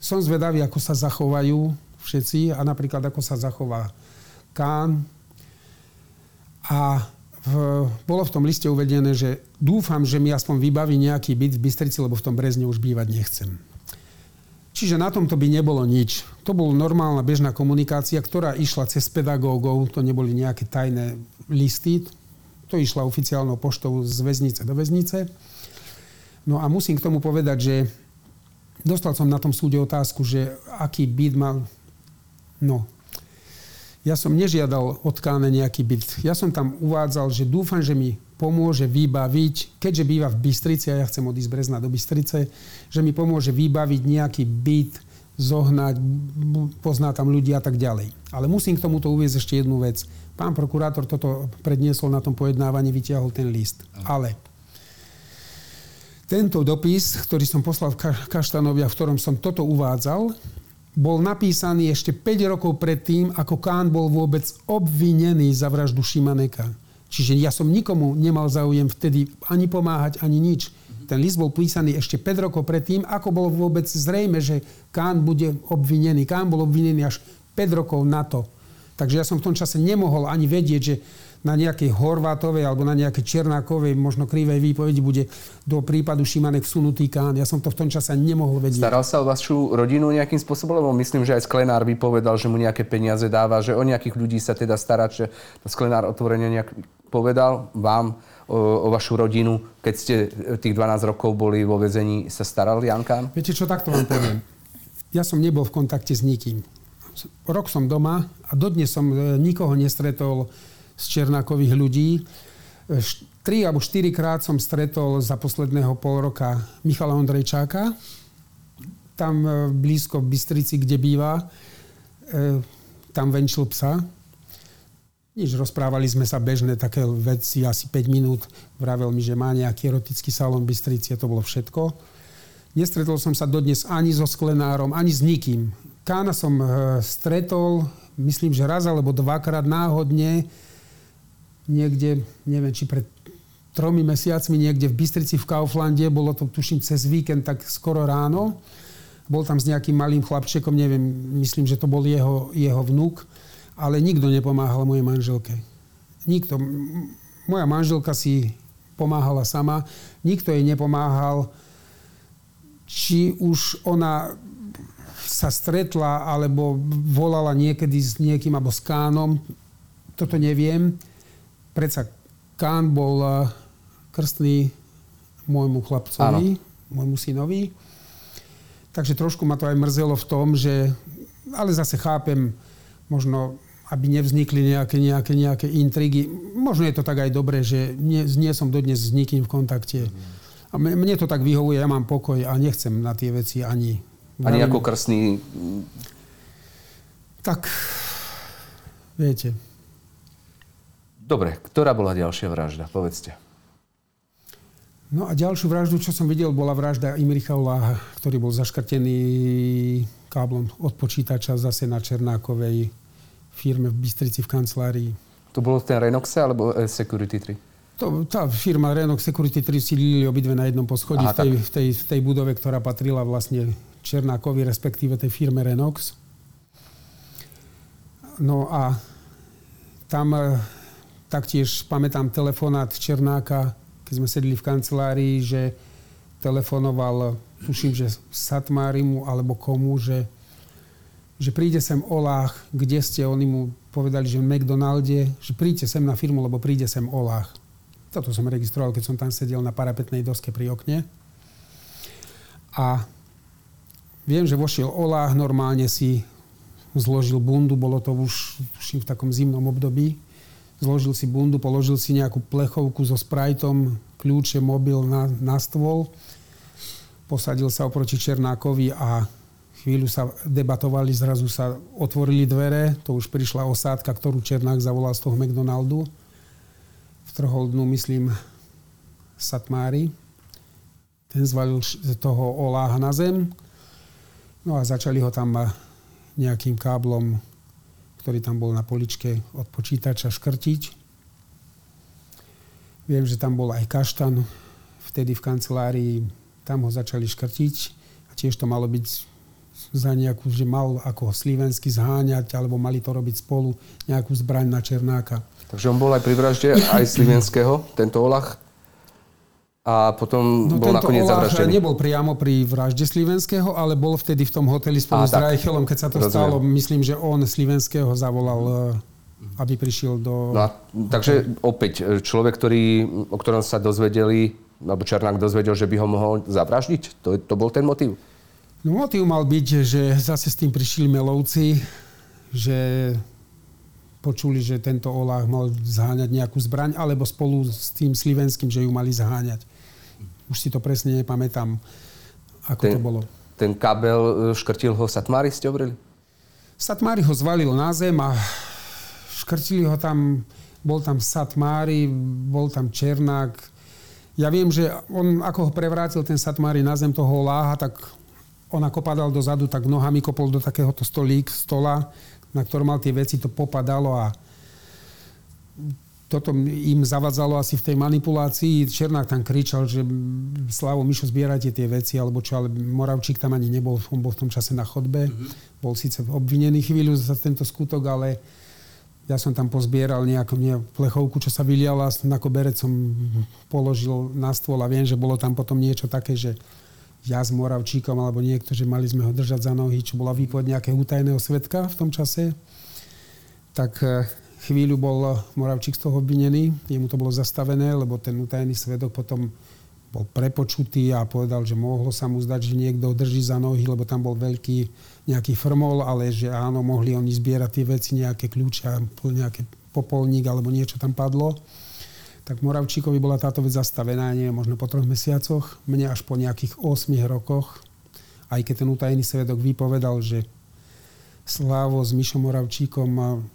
som zvedavý, ako sa zachovajú všetci a napríklad ako sa zachová Kán. A v, bolo v tom liste uvedené, že dúfam, že mi aspoň vybaví nejaký byt v Bystrici, lebo v tom Brezne už bývať nechcem. Čiže na tomto by nebolo nič. To bola normálna bežná komunikácia, ktorá išla cez pedagógov, to neboli nejaké tajné listy, to išla oficiálnou poštou z väznice do väznice. No a musím k tomu povedať, že dostal som na tom súde otázku, že aký byt mal... No, ja som nežiadal od Káne nejaký byt. Ja som tam uvádzal, že dúfam, že mi pomôže vybaviť, keďže býva v Bystrici a ja chcem odísť z Brezna do Bystrice, že mi pomôže vybaviť nejaký byt, zohnať, pozná tam ľudí a tak ďalej. Ale musím k tomuto uvieť ešte jednu vec. Pán prokurátor toto predniesol na tom pojednávaní, vytiahol ten list. Ale tento dopis, ktorý som poslal v Kaštanovi a v ktorom som toto uvádzal, bol napísaný ešte 5 rokov predtým, ako Kán bol vôbec obvinený za vraždu Šimaneka. Čiže ja som nikomu nemal záujem vtedy ani pomáhať, ani nič. Ten list bol písaný ešte 5 rokov predtým, ako bolo vôbec zrejme, že Kán bude obvinený. Kán bol obvinený až 5 rokov na to. Takže ja som v tom čase nemohol ani vedieť, že na nejakej Horvátovej alebo na nejakej Černákovej, možno krivej výpovedi bude do prípadu Šimanek vsunutý Kán. Ja som to v tom čase nemohol vedieť. Staral sa o vašu rodinu nejakým spôsobom? Lebo myslím, že aj Sklenár vypovedal, že mu nejaké peniaze dáva, že o nejakých ľudí sa teda stará, že Sklenár otvorene nejak povedal vám o, o vašu rodinu, keď ste tých 12 rokov boli vo vezení, sa staral Jan Kán? Viete čo, takto vám poviem. Ja som nebol v kontakte s nikým. Rok som doma a dodnes som e, nikoho nestretol z Černákových ľudí. Tri alebo štyri krát som stretol za posledného pol roka Michala Ondrejčáka, tam e, blízko v Bystrici, kde býva. E, tam venčil psa. Nič, rozprávali sme sa bežné také veci, asi 5 minút. Vravel mi, že má nejaký erotický salón v Bystrici a to bolo všetko. Nestretol som sa dodnes ani so sklenárom, ani s nikým. Kána som e, stretol, myslím, že raz alebo dvakrát náhodne niekde, neviem, či pred tromi mesiacmi niekde v Bystrici v Kauflande, bolo to tuším cez víkend, tak skoro ráno. Bol tam s nejakým malým chlapčekom, neviem, myslím, že to bol jeho, jeho vnúk, ale nikto nepomáhal mojej manželke. Nikto. Moja manželka si pomáhala sama, nikto jej nepomáhal. Či už ona sa stretla alebo volala niekedy s niekým alebo s kánom, toto neviem predsa Kán bol eh, krstný môjmu chlapcovi, Áno. môjmu synovi. Takže trošku ma to aj mrzelo v tom, že... Ale zase chápem, možno aby nevznikli nejaké, nejaké, nejaké intrigy. Možno je to tak aj dobré, že nie, nie som dodnes s nikým v kontakte. A mne to tak vyhovuje, ja mám pokoj a nechcem na tie veci ani... Ani ako krstný... Tak, viete, Dobre, ktorá bola ďalšia vražda? Povedzte. No a ďalšiu vraždu, čo som videl, bola vražda Imricha Oláha, ktorý bol zaškrtený káblom od počítača zase na Černákovej firme v Bystrici v kancelárii. To bolo ten Renoxe alebo e, Security 3? To, tá firma Renox Security 3 sídlili obidve na jednom poschodí Aha, v, tej, v, tej, v tej budove, ktorá patrila vlastne Černákovi, respektíve tej firme Renox. No a tam e, Taktiež pamätám telefonát Černáka, keď sme sedeli v kancelárii, že telefonoval, tuším, že Satmárimu alebo komu, že, že príde sem Olách, kde ste, oni mu povedali, že v McDonalde, že príďte sem na firmu, lebo príde sem Olách. Toto som registroval, keď som tam sedel na parapetnej doske pri okne. A viem, že vošiel Olách, normálne si zložil bundu, bolo to už v takom zimnom období zložil si bundu, položil si nejakú plechovku so sprajtom, kľúče, mobil na, na stôl. Posadil sa oproti Černákovi a chvíľu sa debatovali, zrazu sa otvorili dvere, to už prišla osádka, ktorú Černák zavolal z toho McDonaldu. Vtrhol dnu, myslím, Satmári. Ten zvalil toho Oláha na zem. No a začali ho tam nejakým káblom, ktorý tam bol na poličke od počítača škrtiť. Viem, že tam bol aj kaštan, vtedy v kancelárii, tam ho začali škrtiť a tiež to malo byť za nejakú, že mal ako Slivensky zháňať, alebo mali to robiť spolu nejakú zbraň na Černáka. Takže on bol aj pri vražde aj Slivenského, tento Olach? A potom no, bol nakoniec zavraždený. nebol priamo pri vražde Slivenského, ale bol vtedy v tom hoteli spolu a, s Reichelom, keď sa to Rozumiem. stalo. Myslím, že on Slivenského zavolal, eh, aby prišiel do... No a, takže opäť eh, človek, ktorý, o ktorom sa dozvedeli, alebo Černák dozvedel, že by ho mohol zavraždiť? To, to bol ten motiv? No motiv mal byť, že zase s tým prišli Melovci, že počuli, že tento Olách mal zháňať nejakú zbraň, alebo spolu s tým Slivenským, že ju mali zháňať. Už si to presne nepamätám, ako ten, to bolo. Ten kabel, e, škrtil ho Satmári, ste hovorili? Satmári ho zvalil na zem a škrtili ho tam, bol tam Satmári, bol tam Černák. Ja viem, že on, ako ho prevrátil ten Satmári na zem toho láha, tak on ako padal dozadu, tak nohami kopol do takéhoto stolík, stola, na ktorom mal tie veci, to popadalo a toto im zavadzalo asi v tej manipulácii. Černák tam kričal, že Slavo, Mišo, zbierajte tie veci, alebo čo, ale Moravčík tam ani nebol, on bol v tom čase na chodbe. Mm-hmm. Bol síce obvinený chvíľu za tento skutok, ale ja som tam pozbieral nejakú plechovku, čo sa vyliala, na koberec som položil na stôl a viem, že bolo tam potom niečo také, že ja s Moravčíkom alebo niekto, že mali sme ho držať za nohy, čo bola výpoveď nejakého útajného svetka v tom čase. Tak eh, chvíľu bol Moravčík z toho obvinený, jemu to bolo zastavené, lebo ten útajný svedok potom bol prepočutý a povedal, že mohlo sa mu zdať, že niekto drží za nohy, lebo tam bol veľký nejaký frmol, ale že áno, mohli oni zbierať tie veci, nejaké kľúče, nejaký popolník alebo niečo tam padlo. Tak Moravčíkovi bola táto vec zastavená, nie možno po troch mesiacoch, mne až po nejakých 8 rokoch, aj keď ten utajený svedok vypovedal, že Slávo s Mišom Moravčíkom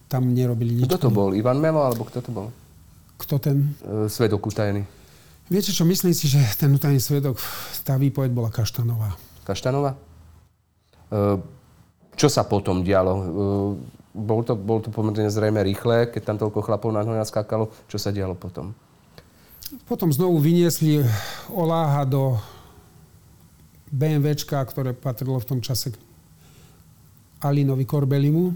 tam nerobili nič. Kto to bol? Ivan Melo alebo kto to bol? Kto ten? E, svedok utajený. Viete čo, myslím si, že ten utajený svedok, tá výpoveď bola Kaštanová. Kaštanová? E, čo sa potom dialo? E, bol to, bol to pomerne zrejme rýchle, keď tam toľko chlapov na ňo naskákalo. Čo sa dialo potom? Potom znovu vyniesli Oláha do BMWčka, ktoré patrilo v tom čase Alinovi Korbelimu.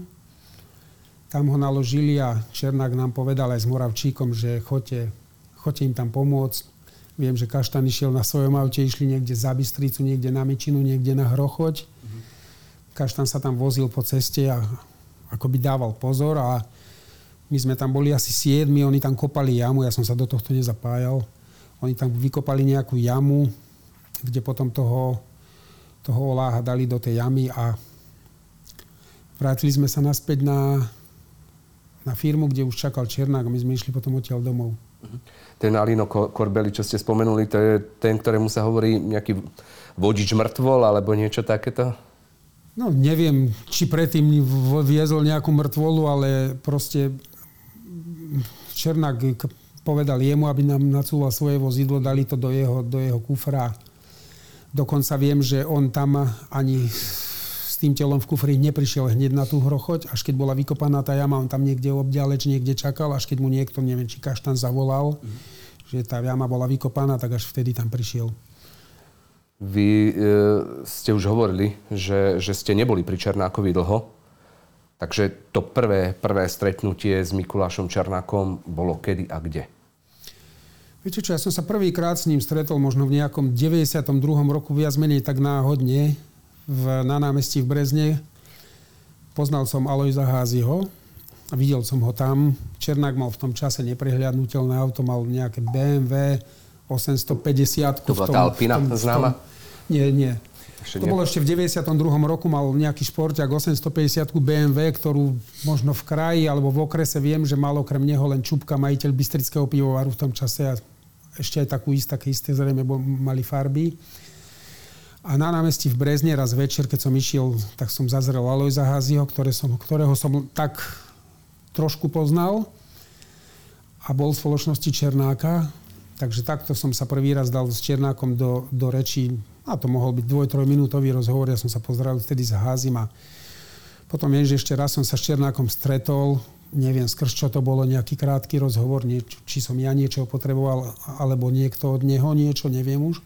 Tam ho naložili a Černák nám povedal aj s Moravčíkom, že chodte, chodte im tam pomôcť. Viem, že Kaštan išiel na svojom aute, išli niekde za Bystricu, niekde na Myčinu, niekde na Hrochoď. Mm-hmm. Kaštan sa tam vozil po ceste a akoby dával pozor a my sme tam boli asi siedmi, oni tam kopali jamu, ja som sa do tohto nezapájal. Oni tam vykopali nejakú jamu, kde potom toho, toho oláha dali do tej jamy a Vrátili sme sa naspäť na, na firmu, kde už čakal Černák a my sme išli potom odtiaľ domov. Mhm. Ten Alino Korbeli, čo ste spomenuli, to je ten, ktorému sa hovorí nejaký vodič mŕtvol alebo niečo takéto? No neviem, či predtým viezol nejakú mŕtvolu, ale proste Černák povedal jemu, aby nám nacúval svoje vozidlo, dali to do jeho, do jeho kufra. Dokonca viem, že on tam ani tým telom v kufri neprišiel hneď na tú hrochoť, až keď bola vykopaná tá jama, on tam niekde obďaleč niekde čakal, až keď mu niekto, neviem, či kaštan zavolal, mm-hmm. že tá jama bola vykopaná, tak až vtedy tam prišiel. Vy e, ste už hovorili, že, že ste neboli pri Černákovi dlho, takže to prvé, prvé stretnutie s Mikulášom Černákom bolo kedy a kde? Viete čo, ja som sa prvýkrát s ním stretol možno v nejakom 92. roku, viac menej tak náhodne, v, na námestí v Brezne. Poznal som Alojza Háziho videl som ho tam. Černák mal v tom čase neprehľadnutelné auto, mal nejaké BMW 850. To bola tá Alpina známa? Nie, nie. Ešte to nie. bolo ešte v 92. roku, mal nejaký športiak 850 BMW, ktorú možno v kraji alebo v okrese viem, že mal okrem neho len Čupka, majiteľ Bystrického pivovaru v tom čase a ešte aj takú isté, také isté zrejme mali farby. A na námestí v Brezne raz večer, keď som išiel, tak som zazrel Alojza Háziho, ktoré som, ktorého som tak trošku poznal a bol v spoločnosti Černáka. Takže takto som sa prvý raz dal s Černákom do, do reči. A to mohol byť dvoj, trojminútový rozhovor. Ja som sa pozdravil vtedy s Házim a potom viem, že ešte raz som sa s Černákom stretol. Neviem skrz čo to bolo, nejaký krátky rozhovor, niečo, či som ja niečo potreboval, alebo niekto od neho niečo, neviem už.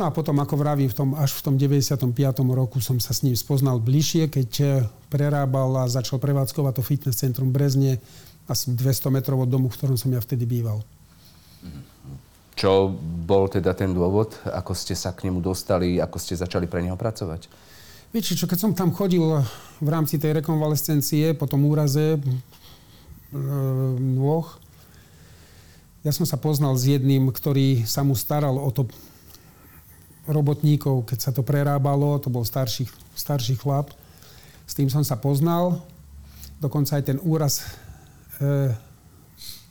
No a potom, ako vravím, v tom, až v tom 95. roku som sa s ním spoznal bližšie, keď eh, prerábal a začal prevádzkovať to fitness centrum Brezne asi 200 metrov od domu, v ktorom som ja vtedy býval. Čo bol teda ten dôvod? Ako ste sa k nemu dostali? Ako ste začali pre neho pracovať? Viete čo, keď som tam chodil v rámci tej rekonvalescencie po tom úraze e, nôh, ja som sa poznal s jedným, ktorý sa mu staral o to robotníkov, keď sa to prerábalo, to bol starší, starší chlap. S tým som sa poznal. Dokonca aj ten úraz e,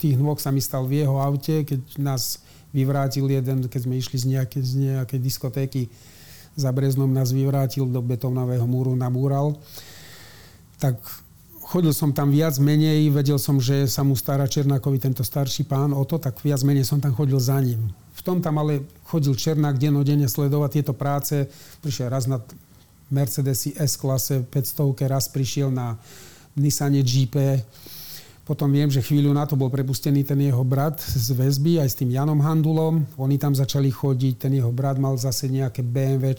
tých nôh sa mi stal v jeho aute, keď nás vyvrátil jeden, keď sme išli z nejakej, z nejakej diskotéky za Breznom, nás vyvrátil do betónového múru, namúral. Tak chodil som tam viac menej, vedel som, že sa mu stará Černákovi tento starší pán o to, tak viac menej som tam chodil za ním. V tom tam ale chodil Černák denodene sledovať tieto práce. Prišiel raz na Mercedesi S-klase 500, raz prišiel na Nissane GP. Potom viem, že chvíľu na to bol prepustený ten jeho brat z väzby aj s tým Janom Handulom. Oni tam začali chodiť, ten jeho brat mal zase nejaké BMW.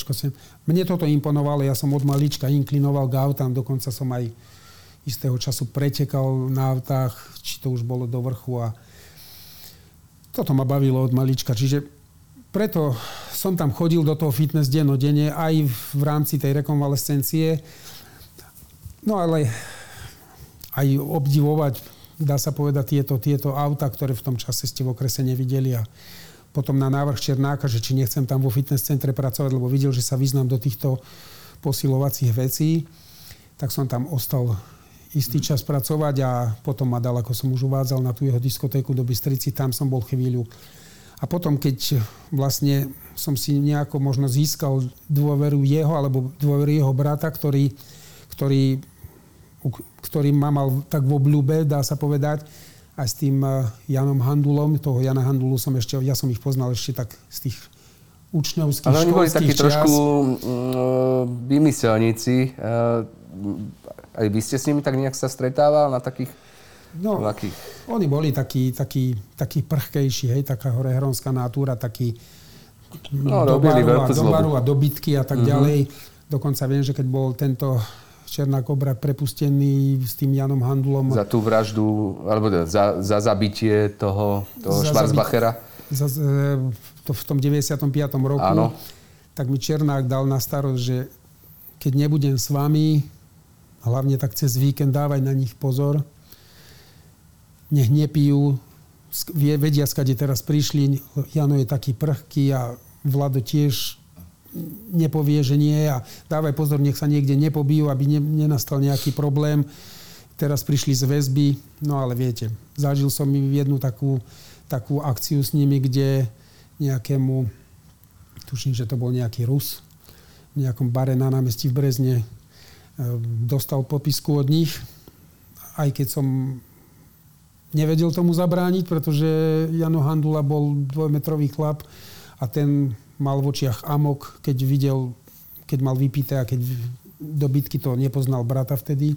Mne toto imponovalo, ja som od malička inklinoval k autám, dokonca som aj istého času pretekal na autách, či to už bolo do vrchu a toto ma bavilo od malička. Čiže preto som tam chodil do toho fitness denne aj v rámci tej rekonvalescencie. No ale aj obdivovať, dá sa povedať, tieto, tieto auta, ktoré v tom čase ste v okrese nevideli a potom na návrh Černáka, že či nechcem tam vo fitness centre pracovať, lebo videl, že sa vyznám do týchto posilovacích vecí, tak som tam ostal istý čas pracovať a potom ma dal, ako som už uvádzal, na tú jeho diskotéku do Bystrici, tam som bol chvíľu. A potom, keď vlastne som si nejako možno získal dôveru jeho, alebo dôveru jeho brata, ktorý, ktorý, ktorý ma mal tak v obľúbe, dá sa povedať, aj s tým eh, Janom Handulom, toho Jana Handulu som ešte, ja som ich poznal ešte tak z tých učňovských, Ale oni boli takí trošku mm, vymyselníci. Aj vy ste s nimi tak nejak sa stretával na takých No, Lakých. oni boli takí, takí, takí prchkejší, hej, taká horehronská natúra, takí no, do, baru a, do baru a dobytky a tak mm-hmm. ďalej. Dokonca viem, že keď bol tento Černá kobra prepustený s tým Janom Handulom. Za tú vraždu, alebo teda za, za zabitie toho, toho Schwarzbachera. Za, to v tom 95. roku. Áno. Tak mi Černák dal na starosť, že keď nebudem s vami, hlavne tak cez víkend dávaj na nich pozor. Nech nepijú, vedia, skade teraz prišli. Jano je taký prchký a Vlado tiež nepovie, že nie a dávaj pozor, nech sa niekde nepobijú, aby ne, nenastal nejaký problém. Teraz prišli z väzby, no ale viete, zažil som jednu takú, takú akciu s nimi, kde nejakému, tuším, že to bol nejaký Rus, v nejakom bare na námestí v Brezne Ehm, dostal popisku od nich, aj keď som nevedel tomu zabrániť, pretože Jano Handula bol dvojmetrový chlap a ten mal v očiach amok, keď videl, keď mal vypité a keď do bitky to nepoznal brata vtedy.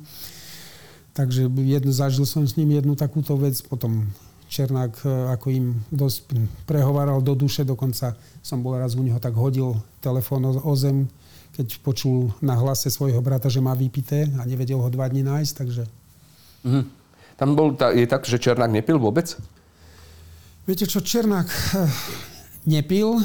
Takže jednu, zažil som s ním jednu takúto vec, potom Černák e, ako im dosť prehováral do duše, dokonca som bol raz u neho, tak hodil telefón o, zem, keď počul na hlase svojho brata, že má vypité a nevedel ho dva dní nájsť, takže... Mm. Tam bol, je tak, že Černák nepil vôbec? Viete čo, Černák eh, nepil,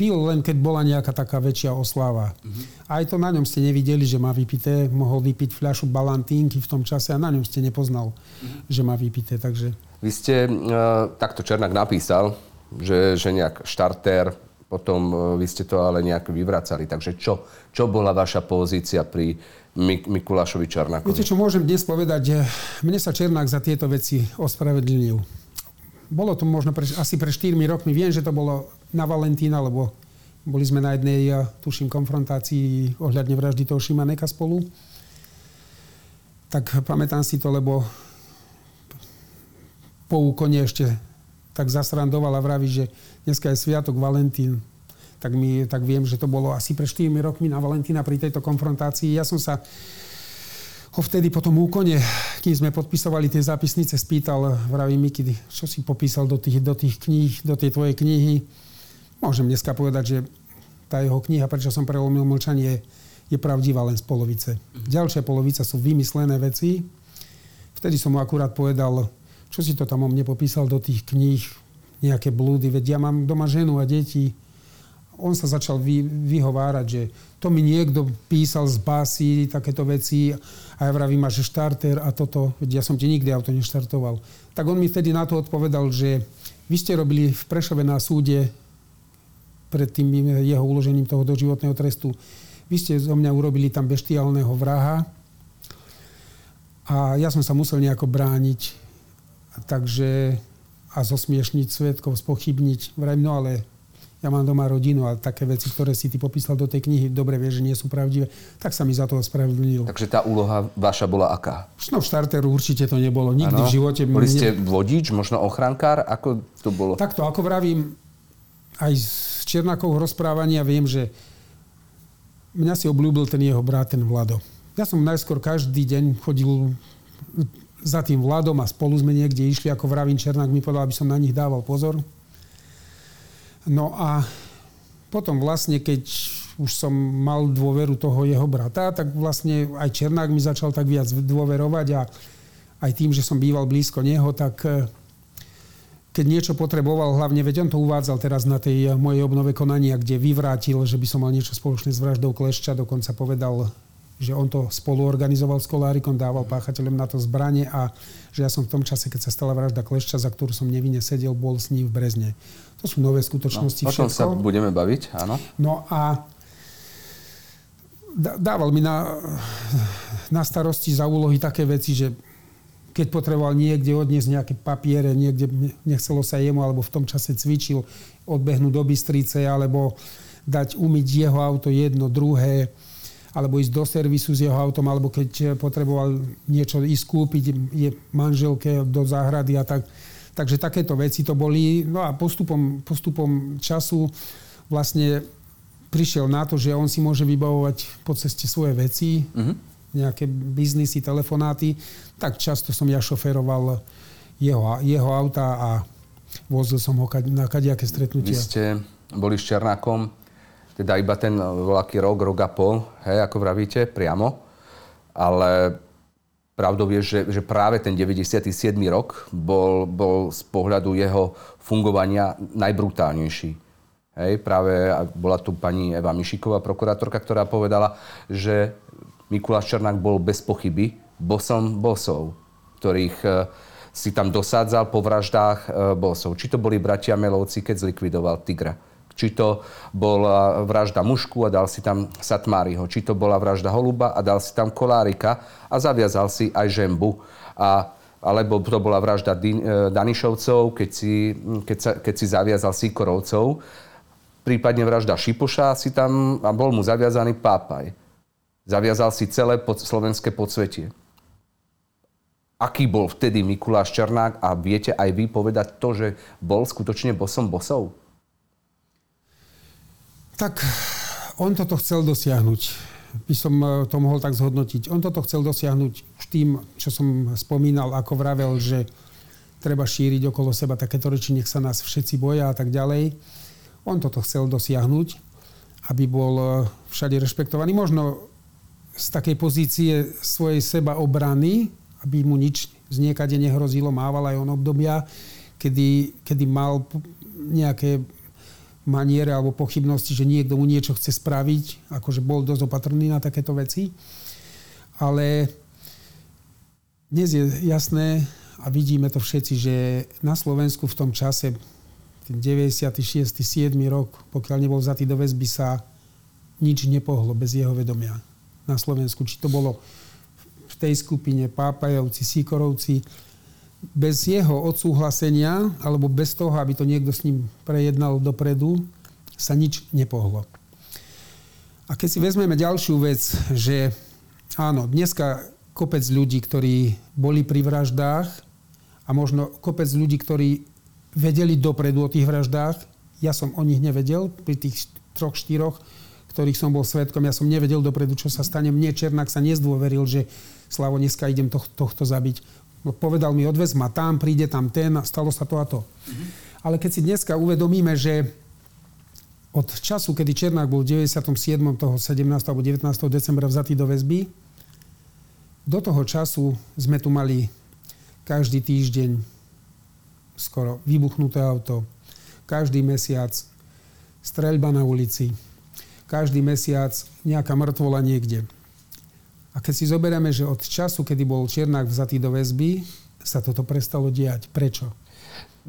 pil len keď bola nejaká taká väčšia oslava. Mm-hmm. Aj to na ňom ste nevideli, že má vypité. Mohol vypiť fľašu balantínky v tom čase a na ňom ste nepoznal, mm-hmm. že má vypité. Takže... Vy ste, uh, takto Černák napísal, že, že nejak štartér potom e, vy ste to ale nejak vyvracali. Takže čo, čo bola vaša pozícia pri Mik- Mikulášovi Černákovi? Viete, čo môžem dnes povedať? Mne sa Černák za tieto veci ospravedlnil. bolo to možno pre, asi pre 4 rokmi. Viem, že to bolo na Valentína, lebo boli sme na jednej, tuším, konfrontácii ohľadne vraždy toho Šimaneka spolu. Tak pamätám si to, lebo po úkone ešte tak zasrandoval a vraví, že dneska je Sviatok Valentín. Tak, mi, tak viem, že to bolo asi pre 4 rokmi na Valentína pri tejto konfrontácii. Ja som sa ho vtedy po tom úkone, kým sme podpisovali tie zápisnice, spýtal, vraví Miky, čo si popísal do tých, do tých kníh, do tej tvojej knihy. Môžem dneska povedať, že tá jeho kniha, prečo som prelomil mlčanie, je pravdivá len z polovice. Mhm. Ďalšia polovica sú vymyslené veci. Vtedy som mu akurát povedal, čo si to tam o mne popísal do tých kníh, nejaké blúdy, veď ja mám doma ženu a deti. On sa začal vy, vyhovárať, že to mi niekto písal z básy, takéto veci a ja vravím, že štarter a toto, veď ja som ti nikdy auto neštartoval. Tak on mi vtedy na to odpovedal, že vy ste robili v Prešove na súde pred tým jeho uložením toho doživotného trestu. Vy ste zo mňa urobili tam beštiálneho vraha a ja som sa musel nejako brániť. Takže a zosmiešniť svetkov, spochybniť. Vrajím, no ale ja mám doma rodinu a také veci, ktoré si ty popísal do tej knihy, dobre vieš, že nie sú pravdivé, tak sa mi za to ospravedlnil. Takže tá úloha vaša bola aká? No v štarteru určite to nebolo. Nikdy ano. v živote... Boli ste vodič, možno ochrankár? Ako to bolo? Takto, ako vravím, aj z Černákov rozprávania viem, že mňa si obľúbil ten jeho brat, ten Vlado. Ja som najskôr každý deň chodil za tým Vladom a spolu sme niekde išli, ako vravím Černák mi povedal, aby som na nich dával pozor No a potom vlastne, keď už som mal dôveru toho jeho brata, tak vlastne aj Černák mi začal tak viac dôverovať a aj tým, že som býval blízko neho, tak eh, keď niečo potreboval, hlavne, veď on to uvádzal teraz na tej mojej obnove konania, kde vyvrátil, že by som mal niečo spoločné s vraždou Klešča, dokonca povedal že on to spolu organizoval s Kolárikom, dával páchateľom na to zbranie a že ja som v tom čase, keď sa stala vražda Klešča, za ktorú som nevinne sedel, bol s ním v Brezne. To sú nové skutočnosti. No, o tom sa budeme baviť, áno. No a dával mi na, na starosti za úlohy také veci, že keď potreboval niekde odniesť nejaké papiere, niekde nechcelo sa jemu, alebo v tom čase cvičil, odbehnúť do Bystrice, alebo dať umyť jeho auto jedno, druhé, alebo ísť do servisu s jeho autom, alebo keď potreboval niečo ísť kúpiť je manželke do záhrady a tak. Takže takéto veci to boli. No a postupom, postupom času vlastne prišiel na to, že on si môže vybavovať po ceste svoje veci, uh-huh. Nejaké biznisy, telefonáty. Tak často som ja šoferoval jeho, jeho auta a vozil som ho na kadejaké stretnutia. Vy ste boli s Černákom teda iba ten voľaký rok, rok a pol, hej, ako vravíte, priamo. Ale pravdou je, že, že práve ten 97. rok bol, bol z pohľadu jeho fungovania najbrutálnejší. Hej, práve bola tu pani Eva Mišiková, prokurátorka, ktorá povedala, že Mikuláš Černák bol bez pochyby bosom bosov, ktorých e, si tam dosádzal po vraždách e, bosov. Či to boli bratia Melovci, keď zlikvidoval Tigra či to bola vražda mušku a dal si tam Satmáriho. Či to bola vražda Holuba a dal si tam Kolárika a zaviazal si aj Žembu. A, alebo to bola vražda e, Danišovcov, keď si, keď, sa, keď si zaviazal Sikorovcov. Prípadne vražda Šipoša si tam a bol mu zaviazaný Pápaj. Zaviazal si celé pod, slovenské podsvetie. Aký bol vtedy Mikuláš Černák a viete aj vy povedať to, že bol skutočne bosom bosov? Tak on toto chcel dosiahnuť. By som e, to mohol tak zhodnotiť. On toto chcel dosiahnuť už tým, čo som spomínal, ako vravel, že treba šíriť okolo seba takéto reči, nech sa nás všetci boja a tak ďalej. On toto chcel dosiahnuť, aby bol e, všade rešpektovaný. Možno z takej pozície svojej seba obrany, aby mu nič z niekade nehrozilo, mával aj on obdobia, kedy, kedy mal nejaké maniere alebo pochybnosti, že niekto mu niečo chce spraviť, akože bol dosť opatrný na takéto veci. Ale dnes je jasné a vidíme to všetci, že na Slovensku v tom čase, ten 96. 7. rok, pokiaľ nebol vzatý do väzby, sa nič nepohlo bez jeho vedomia na Slovensku. Či to bolo v tej skupine Pápajovci, Sikorovci, bez jeho odsúhlasenia, alebo bez toho, aby to niekto s ním prejednal dopredu, sa nič nepohlo. A keď si vezmeme ďalšiu vec, že áno, dneska kopec ľudí, ktorí boli pri vraždách a možno kopec ľudí, ktorí vedeli dopredu o tých vraždách, ja som o nich nevedel pri tých troch, štyroch, ktorých som bol svetkom, ja som nevedel dopredu, čo sa stane. Mne Černák sa nezdôveril, že Slavo, dneska idem tohto, tohto zabiť No, povedal mi, odvez ma tam, príde tam ten a stalo sa to a to. Mm-hmm. Ale keď si dneska uvedomíme, že od času, kedy Černák bol v 97. toho 17. alebo 19. decembra vzatý do väzby, do toho času sme tu mali každý týždeň skoro vybuchnuté auto, každý mesiac streľba na ulici, každý mesiac nejaká mŕtvola niekde. A keď si zoberieme, že od času, kedy bol Černák vzatý do väzby, sa toto prestalo diať. Prečo?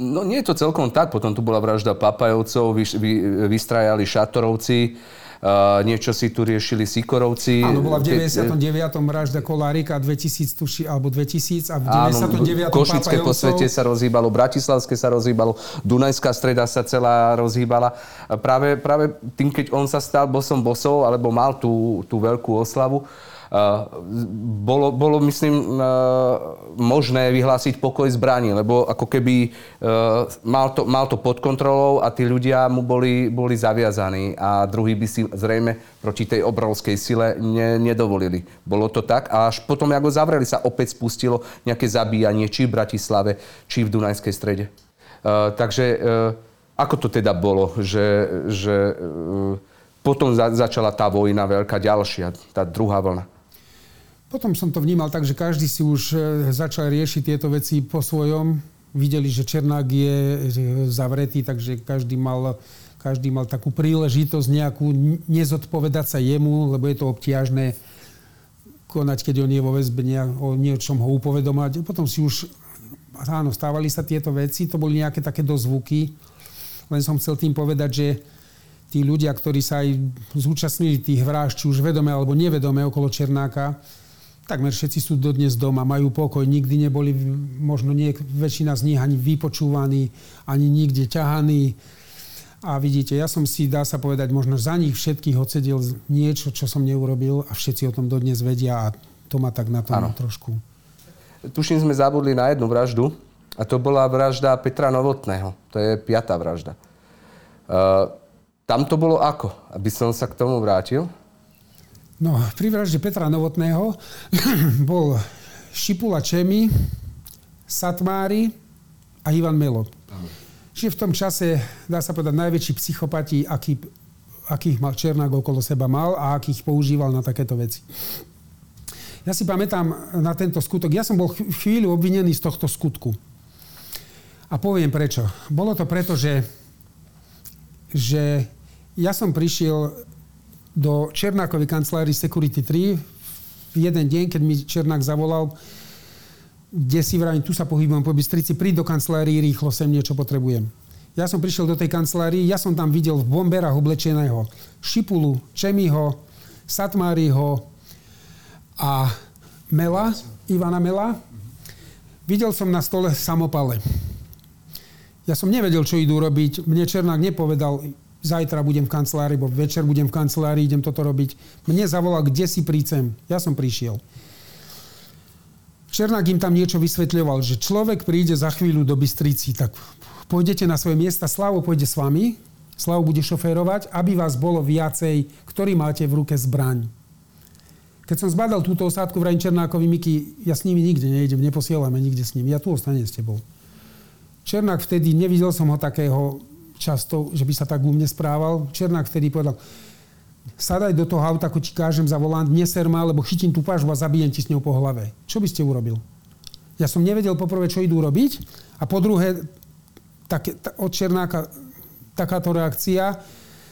No nie je to celkom tak. Potom tu bola vražda Papajovcov, vy, vy, vystrajali Šatorovci, uh, niečo si tu riešili Sikorovci. Áno, bola v 99. vražda Kolárika 2000, tuši, alebo 2000 a v 99. Áno, Košické po svete sa rozhýbalo, Bratislavské sa rozhýbalo, Dunajská streda sa celá rozhýbala. Práve, práve tým, keď on sa stal bosom bosov, alebo mal tú, tú veľkú oslavu, bolo, bolo, myslím, možné vyhlásiť pokoj zbraní, lebo ako keby mal to, mal to pod kontrolou a tí ľudia mu boli, boli zaviazaní a druhý by si zrejme proti tej obrovskej sile ne, nedovolili. Bolo to tak a až potom, ako zavreli, sa opäť spustilo nejaké zabíjanie či v Bratislave, či v Dunajskej strede. takže ako to teda bolo, že, že potom za, začala tá vojna veľká ďalšia, tá druhá vlna? Potom som to vnímal tak, že každý si už e, začal riešiť tieto veci po svojom. Videli, že Černák je zavretý, takže každý mal, každý mal takú príležitosť nejakú nezodpovedať sa jemu, lebo je to obťažné konať, keď on je vo väzbe, o niečom ho upovedomať. Potom si už, áno, stávali sa tieto veci, to boli nejaké také dozvuky. Len som chcel tým povedať, že tí ľudia, ktorí sa aj zúčastnili tých vražd, či už vedome alebo nevedome okolo Černáka, takmer všetci sú dodnes doma, majú pokoj, nikdy neboli, možno nie, väčšina z nich ani vypočúvaní, ani nikde ťahaní. A vidíte, ja som si, dá sa povedať, možno za nich všetkých odsedel niečo, čo som neurobil a všetci o tom dodnes vedia a to ma tak na to trošku. Tuším, sme zabudli na jednu vraždu a to bola vražda Petra Novotného. To je piatá vražda. Uh, tam to bolo ako? Aby som sa k tomu vrátil. No, pri vražde Petra Novotného bol Šipula Čemi, Satmári a Ivan Melo. Čiže v tom čase, dá sa povedať, najväčší psychopati, aký, akých mal Černák okolo seba mal a akých používal na takéto veci. Ja si pamätám na tento skutok. Ja som bol chvíľu obvinený z tohto skutku. A poviem prečo. Bolo to preto, že, že ja som prišiel do Černákovej kancelárii Security 3 v jeden deň, keď mi Černák zavolal, kde si vrajím, tu sa pohybujem po Bystrici, príď do kancelárii rýchlo, sem niečo potrebujem. Ja som prišiel do tej kancelárii, ja som tam videl v bomberách oblečeného Šipulu, Čemiho, Satmáriho a Mela, Ivana Mela. Videl som na stole samopale. Ja som nevedel, čo idú robiť. Mne Černák nepovedal, zajtra budem v kancelárii, bo večer budem v kancelárii, idem toto robiť. Mne zavolal, kde si prícem. Ja som prišiel. Černák im tam niečo vysvetľoval, že človek príde za chvíľu do Bystrici, tak pôjdete na svoje miesta, Slavo pôjde s vami, Slavo bude šoférovať, aby vás bolo viacej, ktorý máte v ruke zbraň. Keď som zbadal túto osádku v Černákovi, Miky, ja s nimi nikde nejdem, neposielame nikde s nimi, ja tu ostanem s tebou. Černák vtedy, nevidel som ho takého často, že by sa tak u mne správal. Černák vtedy povedal, sadaj do toho auta, ako ti kážem za volant, neser ma, lebo chytím tú pažbu a zabijem ti s ňou po hlave. Čo by ste urobil? Ja som nevedel poprvé, čo idú robiť a po druhé, tak, od Černáka takáto reakcia,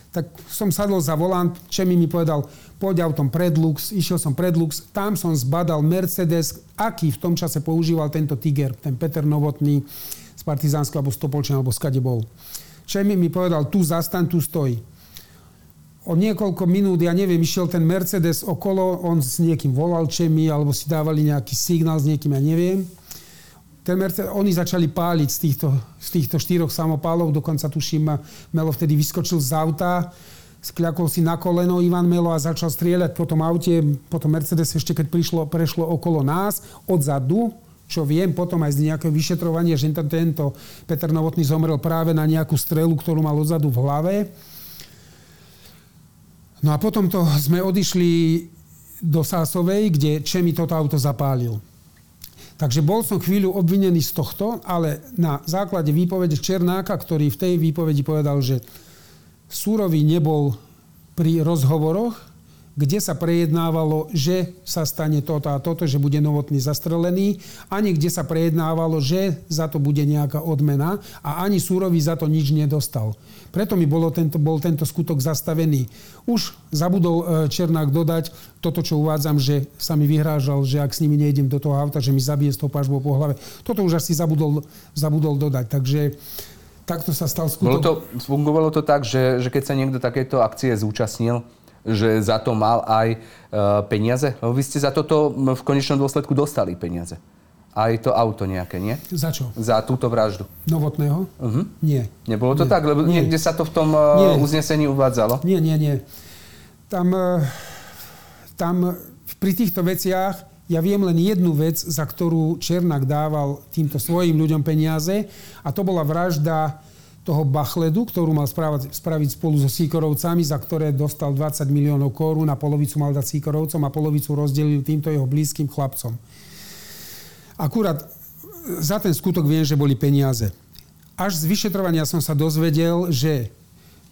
tak som sadol za volant, Čemi mi povedal, poď autom Predlux, išiel som Predlux, tam som zbadal Mercedes, aký v tom čase používal tento Tiger, ten Peter Novotný z Partizánskeho alebo Stopolčenia, alebo skade bol. Čemi mi povedal, tu zastan, tu stojí. O niekoľko minút, ja neviem, išiel ten Mercedes okolo, on s niekým volal Čemi, alebo si dávali nejaký signál s niekým, ja neviem. ten Mercedes, oni začali páliť z týchto, z týchto štyroch samopálov, dokonca tuším, Melo vtedy vyskočil z auta, skľakol si na koleno Ivan Melo a začal strieľať po tom aute, po tom Mercedes ešte keď prišlo, prešlo okolo nás, odzadu, čo viem potom aj z nejakého vyšetrovania, že tento Peter Novotný zomrel práve na nejakú strelu, ktorú mal odzadu v hlave. No a potom to sme odišli do Sásovej, kde Čemi toto auto zapálil. Takže bol som chvíľu obvinený z tohto, ale na základe výpovede Černáka, ktorý v tej výpovedi povedal, že Súrový nebol pri rozhovoroch, kde sa prejednávalo, že sa stane toto a toto, že bude novotný zastrelený, ani kde sa prejednávalo, že za to bude nejaká odmena a ani Súrový za to nič nedostal. Preto mi bolo tento, bol tento skutok zastavený. Už zabudol e, Černák dodať toto, čo uvádzam, že sa mi vyhrážal, že ak s nimi nejdem do toho auta, že mi zabije s tou pažbou po hlave. Toto už asi zabudol, zabudol dodať. Takže takto sa stal skutok. Bolo to, fungovalo to tak, že, že keď sa niekto takéto akcie zúčastnil, že za to mal aj uh, peniaze? Lebo vy ste za toto v konečnom dôsledku dostali peniaze. Aj to auto nejaké, nie? Za čo? Za túto vraždu. Novotného? Uh-huh. Nie. Nebolo to nie. tak? Lebo nie. niekde sa to v tom uh, uznesení uvádzalo? Nie, nie, nie. Tam, uh, tam pri týchto veciach ja viem len jednu vec, za ktorú Černák dával týmto svojim ľuďom peniaze a to bola vražda toho Bachledu, ktorú mal správať, spraviť spolu so Sýkorovcami, za ktoré dostal 20 miliónov korún a polovicu mal dať Sýkorovcom a polovicu rozdelil týmto jeho blízkym chlapcom. Akurát za ten skutok viem, že boli peniaze. Až z vyšetrovania som sa dozvedel, že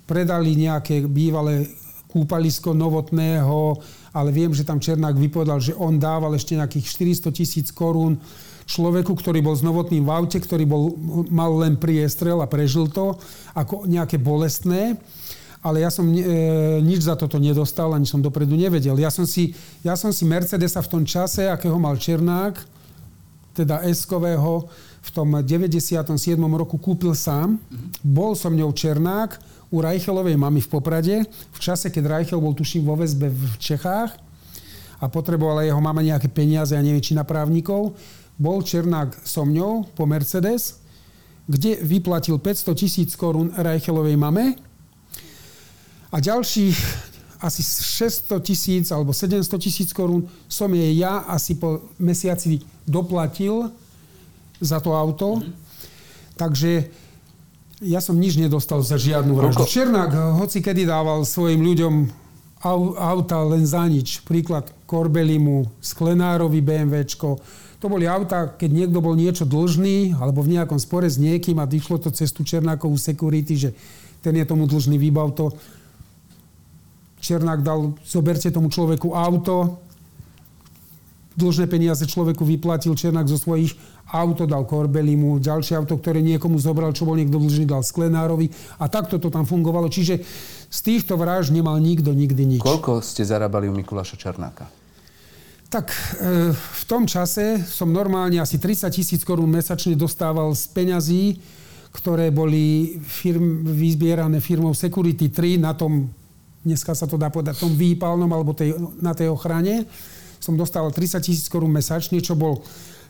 predali nejaké bývalé kúpalisko novotného, ale viem, že tam Černák vypovedal, že on dával ešte nejakých 400 tisíc korún človeku, ktorý bol s novotným v aute, ktorý bol, mal len priestrel a prežil to, ako nejaké bolestné. Ale ja som e, nič za toto nedostal, ani som dopredu nevedel. Ja som si, ja som si Mercedesa v tom čase, akého mal Černák, teda S-kového, v tom 97. roku kúpil sám. Bol som ňou Černák, u Rajchelovej mamy v Poprade, v čase, keď Rajchel bol tuším vo väzbe v Čechách a potrebovala jeho mama nejaké peniaze, a neviem, či na právnikov, bol Černák so mňou po Mercedes, kde vyplatil 500 tisíc korún Rajchelovej mame a ďalších asi 600 tisíc alebo 700 tisíc korún som jej ja asi po mesiaci doplatil za to auto. Mm-hmm. Takže ja som nič nedostal za žiadnu vraždu. Černák eh, hoci kedy dával svojim ľuďom auta len za nič. Príklad Korbelimu, Sklenárovi BMWčko. To boli auta, keď niekto bol niečo dlžný alebo v nejakom spore s niekým a vyšlo to cez tú Černákovú security, že ten je tomu dlžný, výbav to. Černák dal, zoberte tomu človeku auto, dlžné peniaze človeku vyplatil Černák zo svojich auto dal Korbelimu, ďalšie auto, ktoré niekomu zobral, čo bol niekto dlžný, dal Sklenárovi a takto to tam fungovalo. Čiže z týchto vražd nemal nikto nikdy nič. Koľko ste zarábali u Mikuláša Černáka? Tak e, v tom čase som normálne asi 30 tisíc korún mesačne dostával z peňazí, ktoré boli firm, vyzbierané firmou Security 3 na tom, dneska sa to dá povedať, tom výpalnom alebo tej, na tej ochrane. Som dostával 30 tisíc korún mesačne, čo bol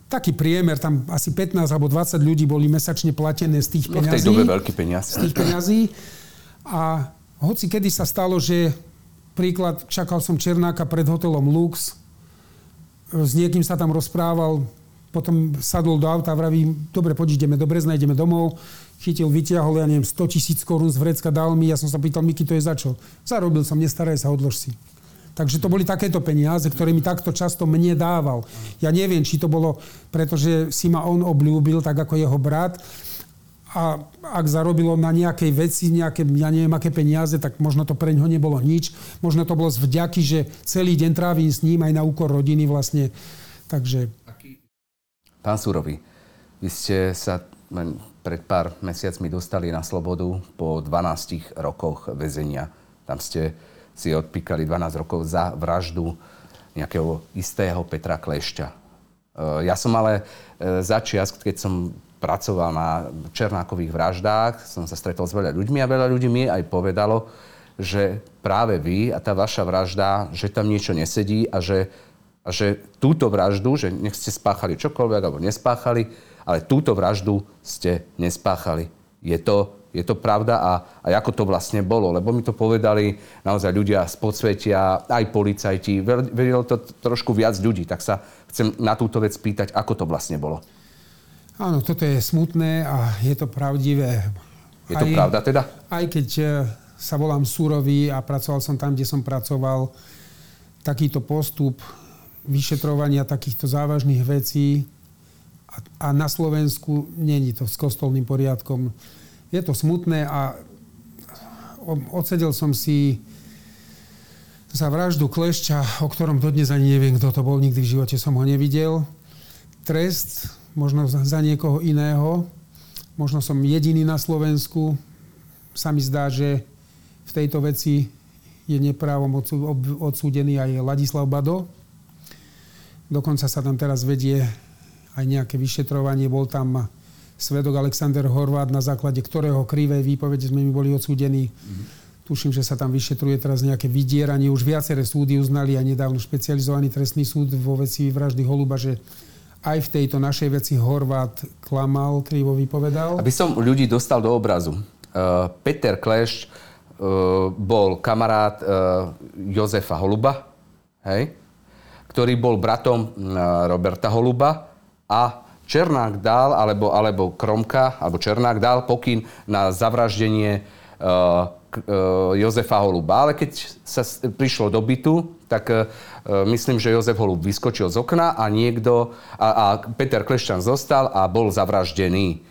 taký priemer, tam asi 15 alebo 20 ľudí boli mesačne platené z tých peňazí. No v tej dobe veľký peniaz. Z tých peňazí. A hoci kedy sa stalo, že príklad, čakal som Černáka pred hotelom Lux, s niekým sa tam rozprával, potom sadol do auta a vraví, dobre, poď ideme do Brezna, ideme domov. Chytil, vyťahol, ja neviem, 100 tisíc korún z vrecka, dal mi. Ja som sa pýtal, Miky, to je za čo? Zarobil som, nestaraj sa, odlož si. Takže to boli takéto peniaze, ktoré mi takto často mne dával. Ja neviem, či to bolo, pretože si ma on obľúbil, tak ako jeho brat. A ak zarobilo na nejakej veci, nejaké, ja neviem, aké peniaze, tak možno to pre ňo nebolo nič. Možno to bolo z vďaky, že celý deň trávim s ním aj na úkor rodiny vlastne. Takže... Pán Súrový, vy ste sa pred pár mesiacmi dostali na slobodu po 12 rokoch väzenia. Tam ste si odpíkali 12 rokov za vraždu nejakého istého Petra Klešťa. E, ja som ale e, za čias, keď som pracoval na Černákových vraždách, som sa stretol s veľa ľuďmi a veľa ľudí mi aj povedalo, že práve vy a tá vaša vražda, že tam niečo nesedí a že, a že túto vraždu, že nech ste spáchali čokoľvek alebo nespáchali, ale túto vraždu ste nespáchali. Je to, je to pravda a, a ako to vlastne bolo? Lebo mi to povedali naozaj ľudia z podsvetia, aj policajti. Vedelo to trošku viac ľudí, tak sa chcem na túto vec pýtať, ako to vlastne bolo. Áno, toto je smutné a je to pravdivé. Je to aj, pravda teda? Aj keď e, sa volám Súrový a pracoval som tam, kde som pracoval, takýto postup vyšetrovania takýchto závažných vecí a, a na Slovensku není to s kostolným poriadkom. Je to smutné a odsedel som si za vraždu Klešťa, o ktorom dodnes ani neviem, kto to bol, nikdy v živote som ho nevidel. Trest možno za niekoho iného. Možno som jediný na Slovensku. Sa mi zdá, že v tejto veci je neprávom odsúdený aj Ladislav Bado. Dokonca sa tam teraz vedie aj nejaké vyšetrovanie. Bol tam svedok Alexander Horvát, na základe ktorého krivé výpovede sme mi boli odsúdení. Mm-hmm. Tuším, že sa tam vyšetruje teraz nejaké vydieranie. Už viaceré súdy uznali a nedávno špecializovaný trestný súd vo veci vraždy Holuba, že aj v tejto našej veci Horvát klamal, krivo vypovedal. Aby som ľudí dostal do obrazu. Uh, Peter Kleš uh, bol kamarát uh, Jozefa Holuba, hej? ktorý bol bratom uh, Roberta Holuba a Černák dal, alebo, alebo Kromka, alebo Černák dal pokyn na zavraždenie uh, Jozefa Holuba. Ale keď sa prišlo do bytu, tak E, myslím, že Jozef Holub vyskočil z okna a niekto, a, a Peter Klešťan zostal a bol zavraždený.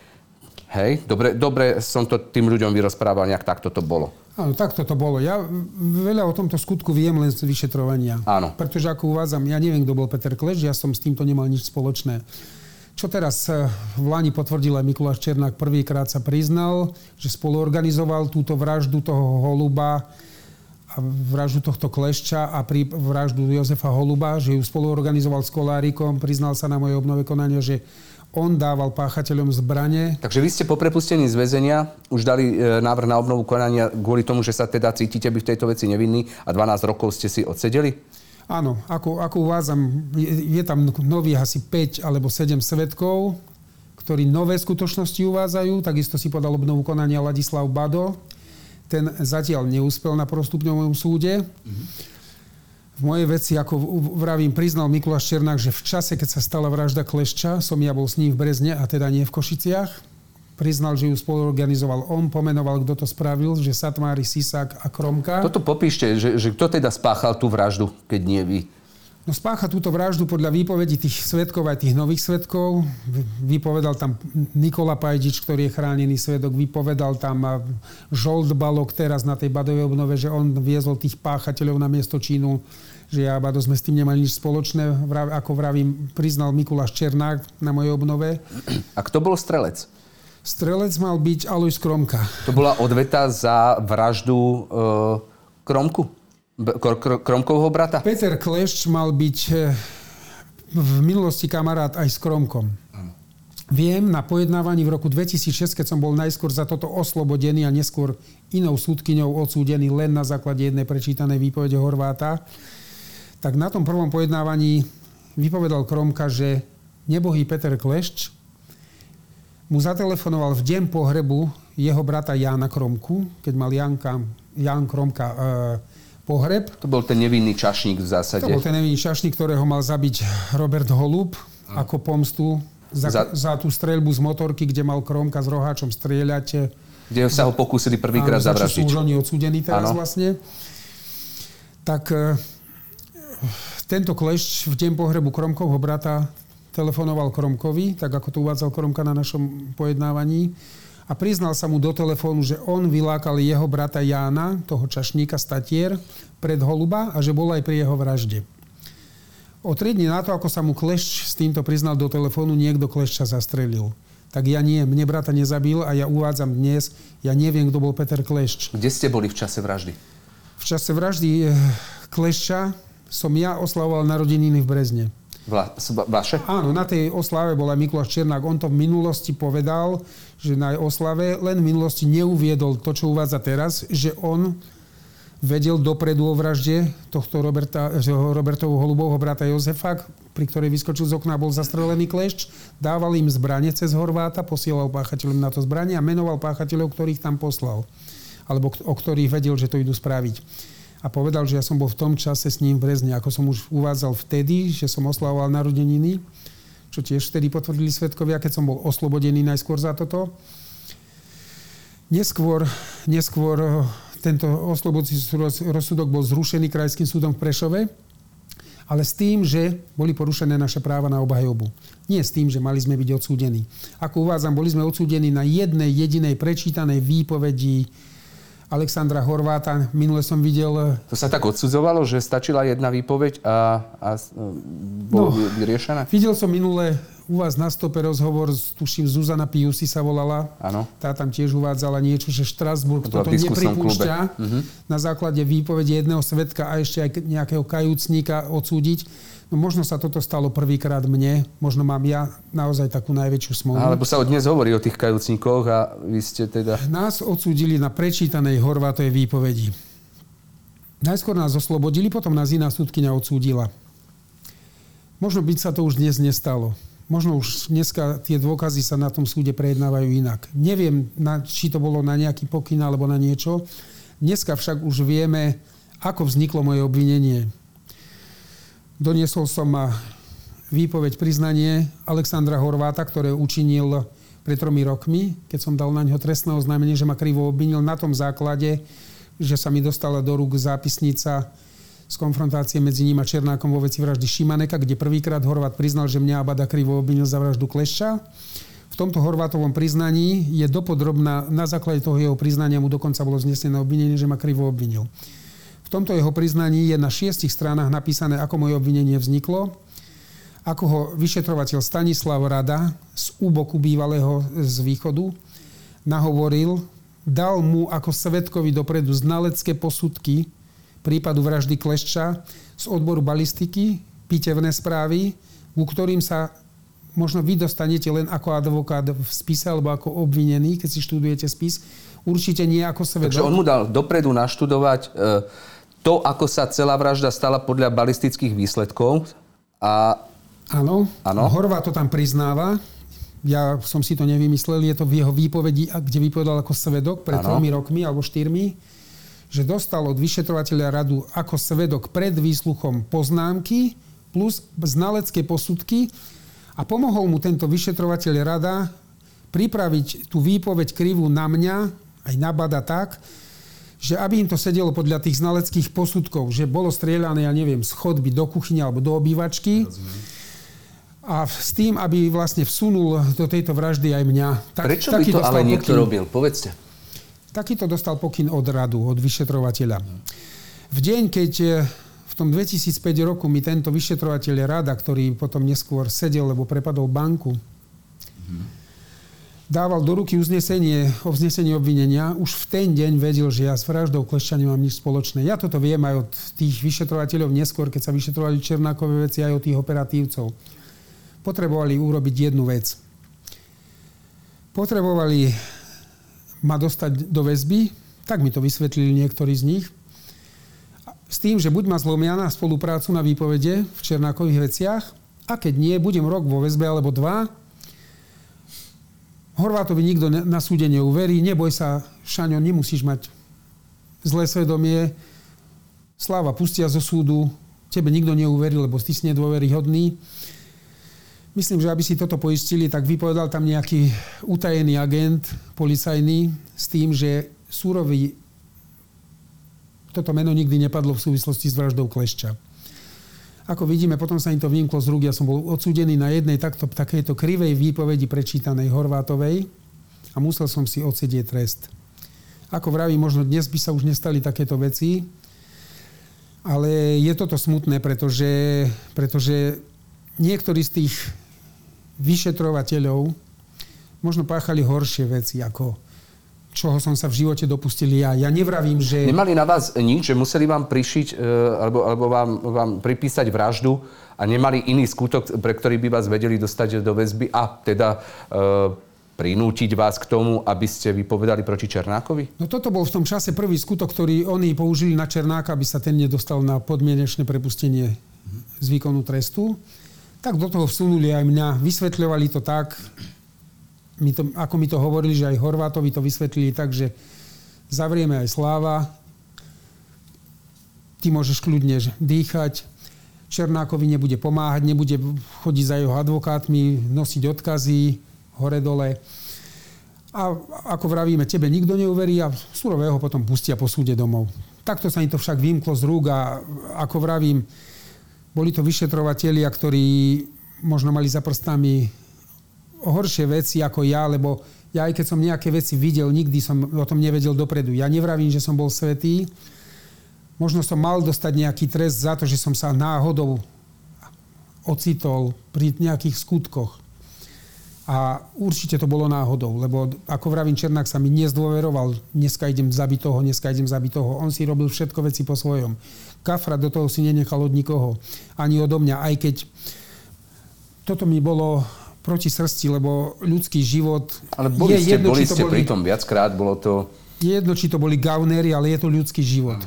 Hej, dobre, dobre som to tým ľuďom vyrozprával, nejak takto to bolo. Áno, takto to bolo. Ja veľa o tomto skutku viem len z vyšetrovania. Áno. Pretože ako uvádzam, ja neviem, kto bol Peter Kleš, ja som s týmto nemal nič spoločné. Čo teraz e, v Lani potvrdil aj Mikuláš Černák, prvýkrát sa priznal, že spoluorganizoval túto vraždu toho holuba vraždu tohto klešča a pri vraždu Jozefa Holuba, že ju spoluorganizoval s Kolárikom, priznal sa na moje obnove konania, že on dával páchateľom zbranie. Takže vy ste po prepustení z väzenia už dali e, návrh na obnovu konania kvôli tomu, že sa teda cítite byť v tejto veci nevinný a 12 rokov ste si odsedeli? Áno, ako, ako uvádzam, je, je tam nových asi 5 alebo 7 svetkov, ktorí nové skutočnosti uvádzajú. Takisto si podal obnovu konania Ladislav Bado, ten zatiaľ neúspel na prostupňovom súde. V mojej veci, ako vravím, priznal Mikuláš Černák, že v čase, keď sa stala vražda Klešča, som ja bol s ním v Brezne a teda nie v Košiciach. Priznal, že ju spoluorganizoval on, pomenoval, kto to spravil, že Satmári, Sisák a Kromka. Toto popíšte, že, že kto teda spáchal tú vraždu, keď nie vy? No spácha túto vraždu podľa výpovedí tých svetkov aj tých nových svetkov. Vypovedal tam Nikola Pajdič, ktorý je chránený svedok. Vypovedal tam Žolt Balok teraz na tej Badovej obnove, že on viezol tých páchateľov na miesto Čínu že ja Bado sme s tým nemali nič spoločné. Ako vravím, priznal Mikuláš Černák na mojej obnove. A kto bol strelec? Strelec mal byť Alois Kromka. To bola odveta za vraždu e, Kromku? Kromkovho brata? Peter Klešč mal byť eh, v minulosti kamarát aj s Kromkom. Viem, na pojednávaní v roku 2006, keď som bol najskôr za toto oslobodený a neskôr inou súdkyňou odsúdený len na základe jednej prečítanej výpovede Horváta, tak na tom prvom pojednávaní vypovedal Kromka, že nebohý Peter Klešč mu zatelefonoval v deň pohrebu jeho brata Jána Kromku, keď mal Janka, Jan Kromka e, pohreb. To bol ten nevinný čašník v zásade. To bol ten nevinný čašník, ktorého mal zabiť Robert Holub ako pomstu za, za... za tú streľbu z motorky, kde mal Kromka s roháčom strieľať. Kde sa ho pokúsili prvýkrát zavraždiť. Áno, už oni odsúdení teraz ano. vlastne. Tak e, tento klešť v deň pohrebu Kromkovho brata telefonoval Kromkovi, tak ako to uvádzal Kromka na našom pojednávaní a priznal sa mu do telefónu, že on vylákal jeho brata Jána, toho čašníka Statier, pred Holuba a že bol aj pri jeho vražde. O tri dní na to, ako sa mu Klešč s týmto priznal do telefónu, niekto Klešča zastrelil. Tak ja nie, mne brata nezabil a ja uvádzam dnes, ja neviem, kto bol Peter Klešč. Kde ste boli v čase vraždy? V čase vraždy eh, Klešča som ja oslavoval narodeniny v Brezne. Vla, vaše? Áno, na tej oslave bola Mikuláš Černák. On to v minulosti povedal, že na oslave len v minulosti neuviedol to, čo uvádza teraz, že on vedel dopredu o vražde tohto Roberta, Robertovho holubovho brata Jozefa, pri ktorej vyskočil z okna a bol zastrelený klešč. Dával im zbranie cez Horváta, posielal páchateľom na to zbranie a menoval páchateľov, ktorých tam poslal. Alebo o ktorých vedel, že to idú spraviť. A povedal, že ja som bol v tom čase s ním v Brezne, ako som už uvádzal vtedy, že som oslavoval narodeniny, čo tiež vtedy potvrdili svetkovia, keď som bol oslobodený najskôr za toto. Neskôr, neskôr tento oslobodací rozsudok bol zrušený krajským súdom v Prešove, ale s tým, že boli porušené naše práva na obhajobu. Nie s tým, že mali sme byť odsúdení. Ako uvádzam, boli sme odsúdení na jednej jedinej prečítanej výpovedi Alexandra Horváta. Minule som videl... To sa tak odsudzovalo, že stačila jedna výpoveď a, a bolo no, vyriešené? Videl som minule u vás na stope rozhovor, tuším, Zuzana Piusi sa volala. Áno. Tá tam tiež uvádzala niečo, že Štrasburg to toto nepripúšťa uh-huh. na základe výpovede jedného svetka a ešte aj nejakého kajúcníka odsúdiť. No možno sa toto stalo prvýkrát mne, možno mám ja naozaj takú najväčšiu smolu. Alebo sa od dnes hovorí o tých kajúcníkoch a vy ste teda... Nás odsúdili na prečítanej Horvátovej výpovedi. Najskôr nás oslobodili, potom nás iná súdkynia odsúdila. Možno byť sa to už dnes nestalo. Možno už dneska tie dôkazy sa na tom súde prejednávajú inak. Neviem, či to bolo na nejaký pokyn alebo na niečo. Dneska však už vieme, ako vzniklo moje obvinenie. Doniesol som výpoveď priznanie Alexandra Horváta, ktoré učinil pred tromi rokmi, keď som dal na ňo trestné oznámenie, že ma krivo obvinil na tom základe, že sa mi dostala do rúk zápisnica z konfrontácie medzi ním a Černákom vo veci vraždy Šimaneka, kde prvýkrát Horvát priznal, že mňa Abada krivo obvinil za vraždu Klešča. V tomto Horvátovom priznaní je dopodrobná, na základe toho jeho priznania mu dokonca bolo znesené obvinenie, že ma krivo obvinil. V tomto jeho priznaní je na šiestich stranách napísané, ako moje obvinenie vzniklo, ako ho vyšetrovateľ Stanislav Rada z úboku bývalého z východu nahovoril, dal mu ako svetkovi dopredu znalecké posudky prípadu vraždy Klešča z odboru balistiky, pitevné správy, ku ktorým sa možno vy dostanete len ako advokát v spise alebo ako obvinený, keď si študujete spis. Určite nie ako svedok. Takže on mu dal dopredu naštudovať e, to, ako sa celá vražda stala podľa balistických výsledkov. A... Áno, áno. Horvá to tam priznáva. Ja som si to nevymyslel, je to v jeho výpovedi, kde vypovedal ako svedok pred tromi rokmi alebo štyrmi, že dostal od vyšetrovateľa radu ako svedok pred výsluchom poznámky plus znalecké posudky a pomohol mu tento vyšetrovateľ rada pripraviť tú výpoveď krivú na mňa, aj na Bada tak, že aby im to sedelo podľa tých znaleckých posudkov, že bolo strieľané, ja neviem, z chodby do kuchyne alebo do obývačky. A s tým, aby vlastne vsunul do tejto vraždy aj mňa. Tak, Prečo by to ale niekto pokyn, robil? Povedzte. Takýto dostal pokyn od radu, od vyšetrovateľa. V deň, keď eh, v tom 2005 roku mi tento vyšetrovateľ rada, ktorý potom neskôr sedel, lebo prepadol banku, mm dával do ruky uznesenie o vznesení obvinenia, už v ten deň vedel, že ja s vraždou Klešťa nemám nič spoločné. Ja toto viem aj od tých vyšetrovateľov neskôr, keď sa vyšetrovali Černákové veci, aj od tých operatívcov. Potrebovali urobiť jednu vec. Potrebovali ma dostať do väzby, tak mi to vysvetlili niektorí z nich, s tým, že buď ma zlomia na spoluprácu na výpovede v Černákových veciach, a keď nie, budem rok vo väzbe alebo dva, Horvátovi nikto na súde neuverí. Neboj sa, Šaňo, nemusíš mať zlé svedomie. Sláva pustia zo súdu. Tebe nikto neuverí, lebo ty si nedôveryhodný. Myslím, že aby si toto poistili, tak vypovedal tam nejaký utajený agent policajný s tým, že súrový toto meno nikdy nepadlo v súvislosti s vraždou Klešča. Ako vidíme, potom sa im to vymklo z rúk. Ja som bol odsúdený na jednej takto, takejto krivej výpovedi prečítanej Horvátovej a musel som si odsedieť trest. Ako vraví, možno dnes by sa už nestali takéto veci, ale je toto smutné, pretože, pretože niektorí z tých vyšetrovateľov možno páchali horšie veci ako čoho som sa v živote dopustil ja. Ja nevravím, že... Nemali na vás nič, že museli vám prišiť e, alebo, alebo vám, vám pripísať vraždu a nemali iný skutok, pre ktorý by vás vedeli dostať do väzby a teda e, prinútiť vás k tomu, aby ste vypovedali proti Černákovi? No toto bol v tom čase prvý skutok, ktorý oni použili na Černáka, aby sa ten nedostal na podmienečné prepustenie z výkonu trestu. Tak do toho vsunuli aj mňa. Vysvetľovali to tak, my to, ako mi to hovorili, že aj Horvátovi to vysvetlili tak, že zavrieme aj Sláva, ty môžeš kľudne dýchať, Černákovi nebude pomáhať, nebude chodiť za jeho advokátmi, nosiť odkazy, hore-dole. A ako vravíme, tebe nikto neuverí a surového potom pustia po súde domov. Takto sa im to však vymklo z rúk a ako vravím, boli to vyšetrovatelia, ktorí možno mali za prstami horšie veci ako ja, lebo ja aj keď som nejaké veci videl, nikdy som o tom nevedel dopredu. Ja nevravím, že som bol svetý. Možno som mal dostať nejaký trest za to, že som sa náhodou ocitol pri nejakých skutkoch. A určite to bolo náhodou, lebo ako vravím, Černák sa mi nezdôveroval, dneska idem zabiť toho, dneska idem zabiť toho. On si robil všetko veci po svojom. Kafra do toho si nenechal od nikoho, ani odo mňa, aj keď toto mi bolo proti srsti, lebo ľudský život... Ale boli je ste, jedno, boli ste boli, pri tom viackrát, bolo to... Je jedno, či to boli gaunery, ale je to ľudský život.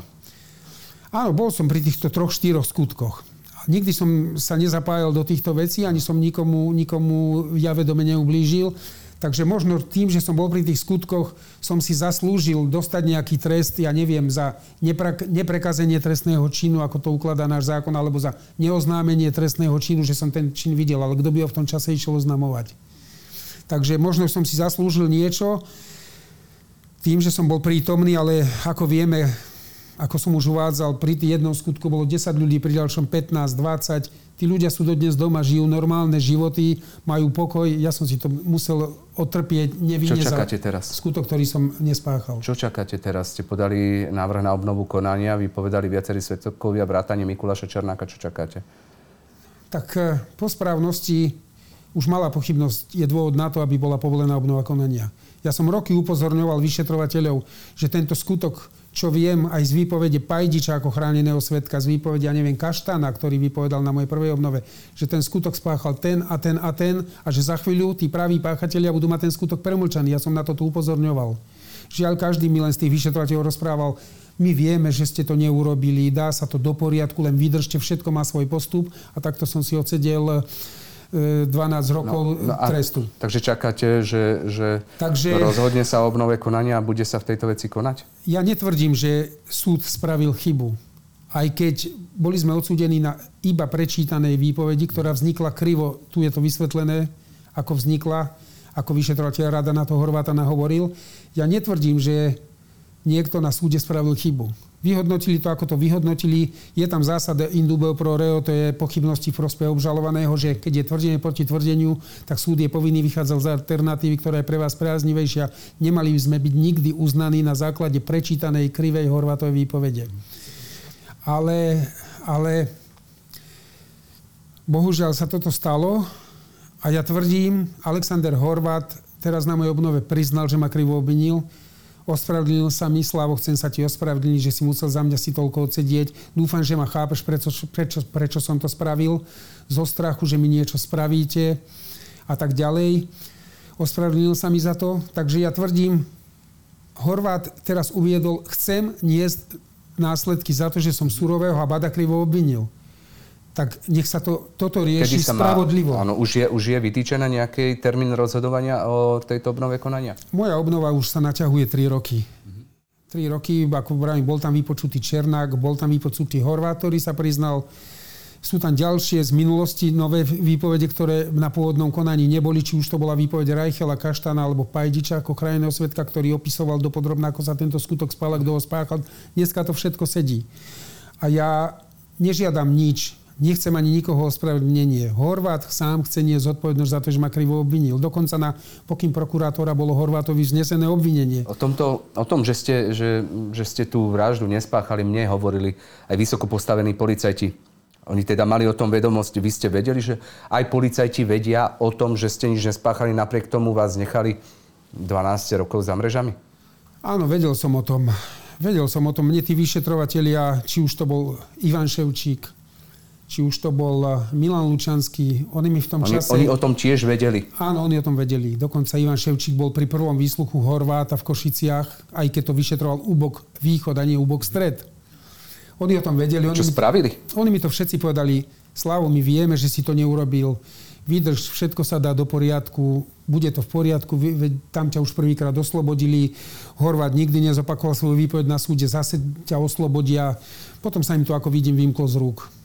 Áno, bol som pri týchto troch, štyroch skutkoch nikdy som sa nezapájal do týchto vecí, ani som nikomu, nikomu ja vedome neublížil. Takže možno tým, že som bol pri tých skutkoch, som si zaslúžil dostať nejaký trest, ja neviem, za nepre, neprekazenie trestného činu, ako to ukladá náš zákon, alebo za neoznámenie trestného činu, že som ten čin videl, ale kto by ho v tom čase išiel oznamovať. Takže možno som si zaslúžil niečo tým, že som bol prítomný, ale ako vieme, ako som už uvádzal, pri jednom skutku bolo 10 ľudí, pri ďalšom 15, 20. Tí ľudia sú dodnes doma, žijú normálne životy, majú pokoj. Ja som si to musel otrpieť nevinne Čo čakáte teraz? skutok, ktorý som nespáchal. Čo čakáte teraz? Ste podali návrh na obnovu konania, vypovedali viacerí svetkovia, vrátanie Mikuláša Černáka. Čo čakáte? Tak eh, po správnosti už malá pochybnosť je dôvod na to, aby bola povolená obnova konania. Ja som roky upozorňoval vyšetrovateľov, že tento skutok čo viem aj z výpovede Pajdiča ako chráneného svetka, z výpovede, ja neviem, Kaštana, ktorý vypovedal na mojej prvej obnove, že ten skutok spáchal ten a ten a ten a že za chvíľu tí praví páchatelia budú mať ten skutok premlčaný. Ja som na to tu upozorňoval. Žiaľ, každý mi len z tých vyšetrovateľov rozprával, my vieme, že ste to neurobili, dá sa to do poriadku, len vydržte, všetko má svoj postup a takto som si odsedel 12 rokov no, no trestu. Takže čakáte, že, že takže, rozhodne sa o obnove konania a bude sa v tejto veci konať? Ja netvrdím, že súd spravil chybu. Aj keď boli sme odsúdení na iba prečítanej výpovedi, ktorá vznikla krivo, tu je to vysvetlené, ako vznikla, ako vyšetrovateľ rada na to Horváta nahovoril. Ja netvrdím, že niekto na súde spravil chybu. Vyhodnotili to, ako to vyhodnotili. Je tam zásada indubel pro reo, to je pochybnosti v prospech obžalovaného, že keď je tvrdenie proti tvrdeniu, tak súd je povinný vychádzať z alternatívy, ktorá je pre vás priaznivejšia. Nemali by sme byť nikdy uznaní na základe prečítanej krivej Horvátovej výpovede. Ale, ale bohužiaľ sa toto stalo a ja tvrdím, Alexander Horvát teraz na mojej obnove priznal, že ma krivo obvinil Ospravedlnil sa mi, Slavo, chcem sa ti ospravedlniť, že si musel za mňa si toľko odsedieť. Dúfam, že ma chápeš, prečo, prečo, prečo som to spravil. Zo strachu, že mi niečo spravíte a tak ďalej. Ospravedlnil sa mi za to. Takže ja tvrdím, Horvát teraz uviedol, chcem niesť následky za to, že som surového a Badakrivo obvinil tak nech sa to, toto rieši sa spravodlivo. Má, áno, už je, už je vytýčená nejaký termín rozhodovania o tejto obnove konania? Moja obnova už sa naťahuje 3 roky. Mm-hmm. 3 roky, ako vravím, bol tam vypočutý Černák, bol tam vypočutý Horvát, ktorý sa priznal. Sú tam ďalšie z minulosti nové výpovede, ktoré na pôvodnom konaní neboli, či už to bola výpoveď Rajchela, Kaštana alebo Pajdiča ako krajného svetka, ktorý opisoval dopodrobne, ako sa tento skutok spal, kto ho spáchal. Dneska to všetko sedí. A ja nežiadam nič Nechcem ani nikoho ospravedlnenie. Horvát sám chce nie zodpovednosť za to, že ma krivo obvinil. Dokonca na pokyn prokurátora bolo Horvátovi znesené obvinenie. O, tomto, o tom, že ste, že, že ste tú vraždu nespáchali, mne hovorili aj vysoko postavení policajti. Oni teda mali o tom vedomosť. Vy ste vedeli, že aj policajti vedia o tom, že ste nič nespáchali, napriek tomu vás nechali 12 rokov za mrežami? Áno, vedel som o tom. Vedel som o tom. Mne tí vyšetrovatelia, či už to bol Ivan Ševčík, či už to bol Milan Lučanský, oni mi v tom oni, čase... Oni o tom tiež vedeli. Áno, oni o tom vedeli. Dokonca Ivan Ševčík bol pri prvom výsluchu Horváta v Košiciach, aj keď to vyšetroval úbok východ a nie úbok stred. Oni o tom vedeli. Oni Čo mi, spravili? Oni mi to všetci povedali, Slavo, my vieme, že si to neurobil, vydrž, všetko sa dá do poriadku, bude to v poriadku, tam ťa už prvýkrát oslobodili, Horvát nikdy nezopakoval svoju výpoveď na súde, zase ťa oslobodia. Potom sa im to, ako vidím, vymklo z rúk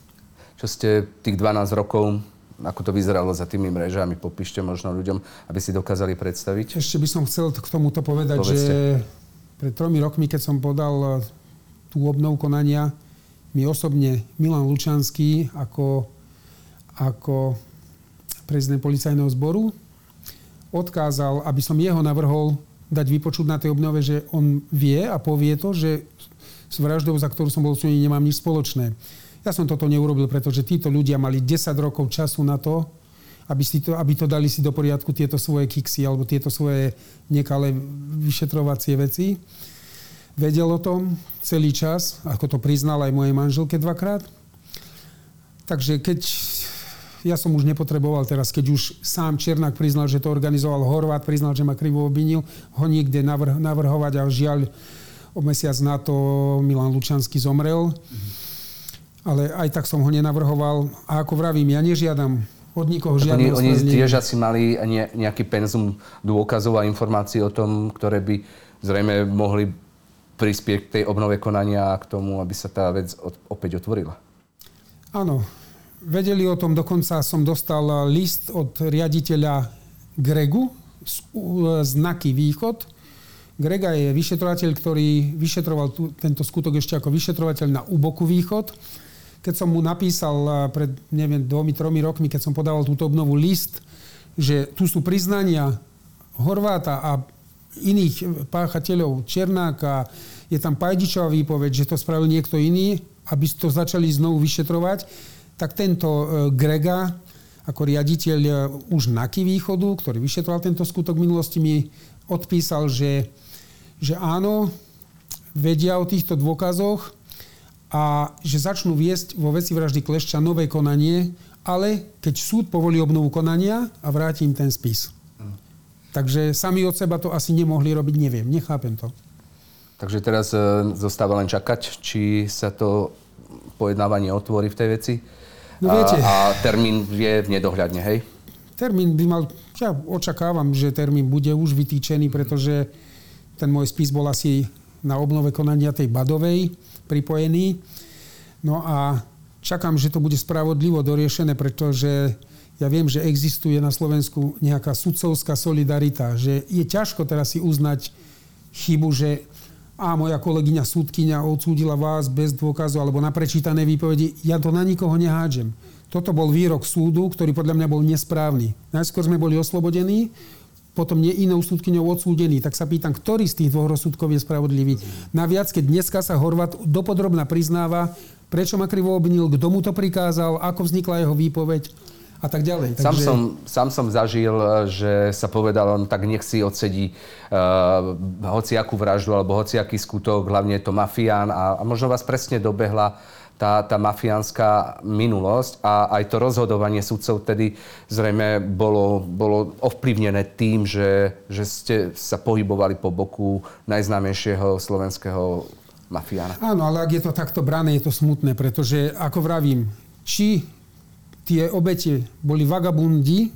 čo ste tých 12 rokov, ako to vyzeralo za tými mrežami, popíšte možno ľuďom, aby si dokázali predstaviť. Ešte by som chcel k tomuto povedať, Povedzte. že pred tromi rokmi, keď som podal eh, tú obnovu konania, mi osobne Milan Lučanský ako, ako prezident policajného zboru odkázal, aby som jeho navrhol dať vypočuť na tej obnove, že on vie a povie to, že s vraždou, za ktorú som bol súdený, nemám nič spoločné. Ja som toto neurobil, pretože títo ľudia mali 10 rokov času na to, aby, si to, aby to dali si do poriadku tieto svoje kiksy alebo tieto svoje nekalé vyšetrovacie veci. Vedel o tom celý čas, ako to priznal aj mojej manželke dvakrát. Takže keď ja som už nepotreboval teraz, keď už sám Černák priznal, že to organizoval Horvát, priznal, že ma krivo obvinil, ho niekde navrh- navrhovať a žiaľ o mesiac na to Milan Lučanský zomrel. Mm-hmm ale aj tak som ho nenavrhoval. A ako vravím, ja nežiadam od nikoho žiadne Oni, oni tiež asi mali nejaký penzum dôkazov a informácií o tom, ktoré by zrejme mohli prispieť k tej obnove konania a k tomu, aby sa tá vec opäť otvorila. Áno. Vedeli o tom, dokonca som dostal list od riaditeľa Gregu z znaky Východ. Grega je vyšetrovateľ, ktorý vyšetroval tu, tento skutok ešte ako vyšetrovateľ na Uboku Východ keď som mu napísal eh, pred, neviem, dvomi, tromi rokmi, keď som podával túto obnovu list, že tu sú priznania Horváta a iných páchateľov Černáka, je tam Pajdičová výpoveď, že to spravil niekto iný, aby to začali znovu vyšetrovať, tak tento eh, Grega, ako riaditeľ eh, už NAKY východu, ktorý vyšetroval tento skutok minulosti, mi odpísal, že, že áno, vedia o týchto dôkazoch, a že začnú viesť vo veci vraždy Klešča nové konanie, ale keď súd povolí obnovu konania a vráti im ten spis. Takže sami od seba to asi nemohli robiť, neviem, nechápem to. Takže teraz e, zostáva len čakať, či sa to pojednávanie otvorí v tej veci. No viete, a, a termín je v nedohľadne, hej? Termín by mal, ja očakávam, že termín bude už vytýčený, pretože ten môj spis bol asi na obnove konania tej Badovej pripojený. No a čakám, že to bude spravodlivo doriešené, pretože ja viem, že existuje na Slovensku nejaká sudcovská solidarita, že je ťažko teraz si uznať chybu, že a moja kolegyňa súdkyňa odsúdila vás bez dôkazu alebo na prečítané výpovedi. Ja to na nikoho nehádžem. Toto bol výrok súdu, ktorý podľa mňa bol nesprávny. Najskôr sme boli oslobodení, potom nie inou súdkyňou odsúdený. Tak sa pýtam, ktorý z tých dvoch rozsudkov je spravodlivý. Naviac, keď dneska sa Horvat dopodrobná priznáva, prečo ma krivo obvinil, kto mu to prikázal, ako vznikla jeho výpoveď a tak ďalej. Sám, Takže... som, sám som zažil, že sa povedal, on tak nech si odsedí uh, hociakú vraždu alebo hociaký skutok, hlavne je to mafián a, a možno vás presne dobehla tá, tá mafiánska minulosť a aj to rozhodovanie sudcov tedy zrejme bolo, bolo ovplyvnené tým, že, že ste sa pohybovali po boku najznámejšieho slovenského mafiána. Áno, ale ak je to takto brané, je to smutné, pretože ako vravím, či tie obete boli vagabundi,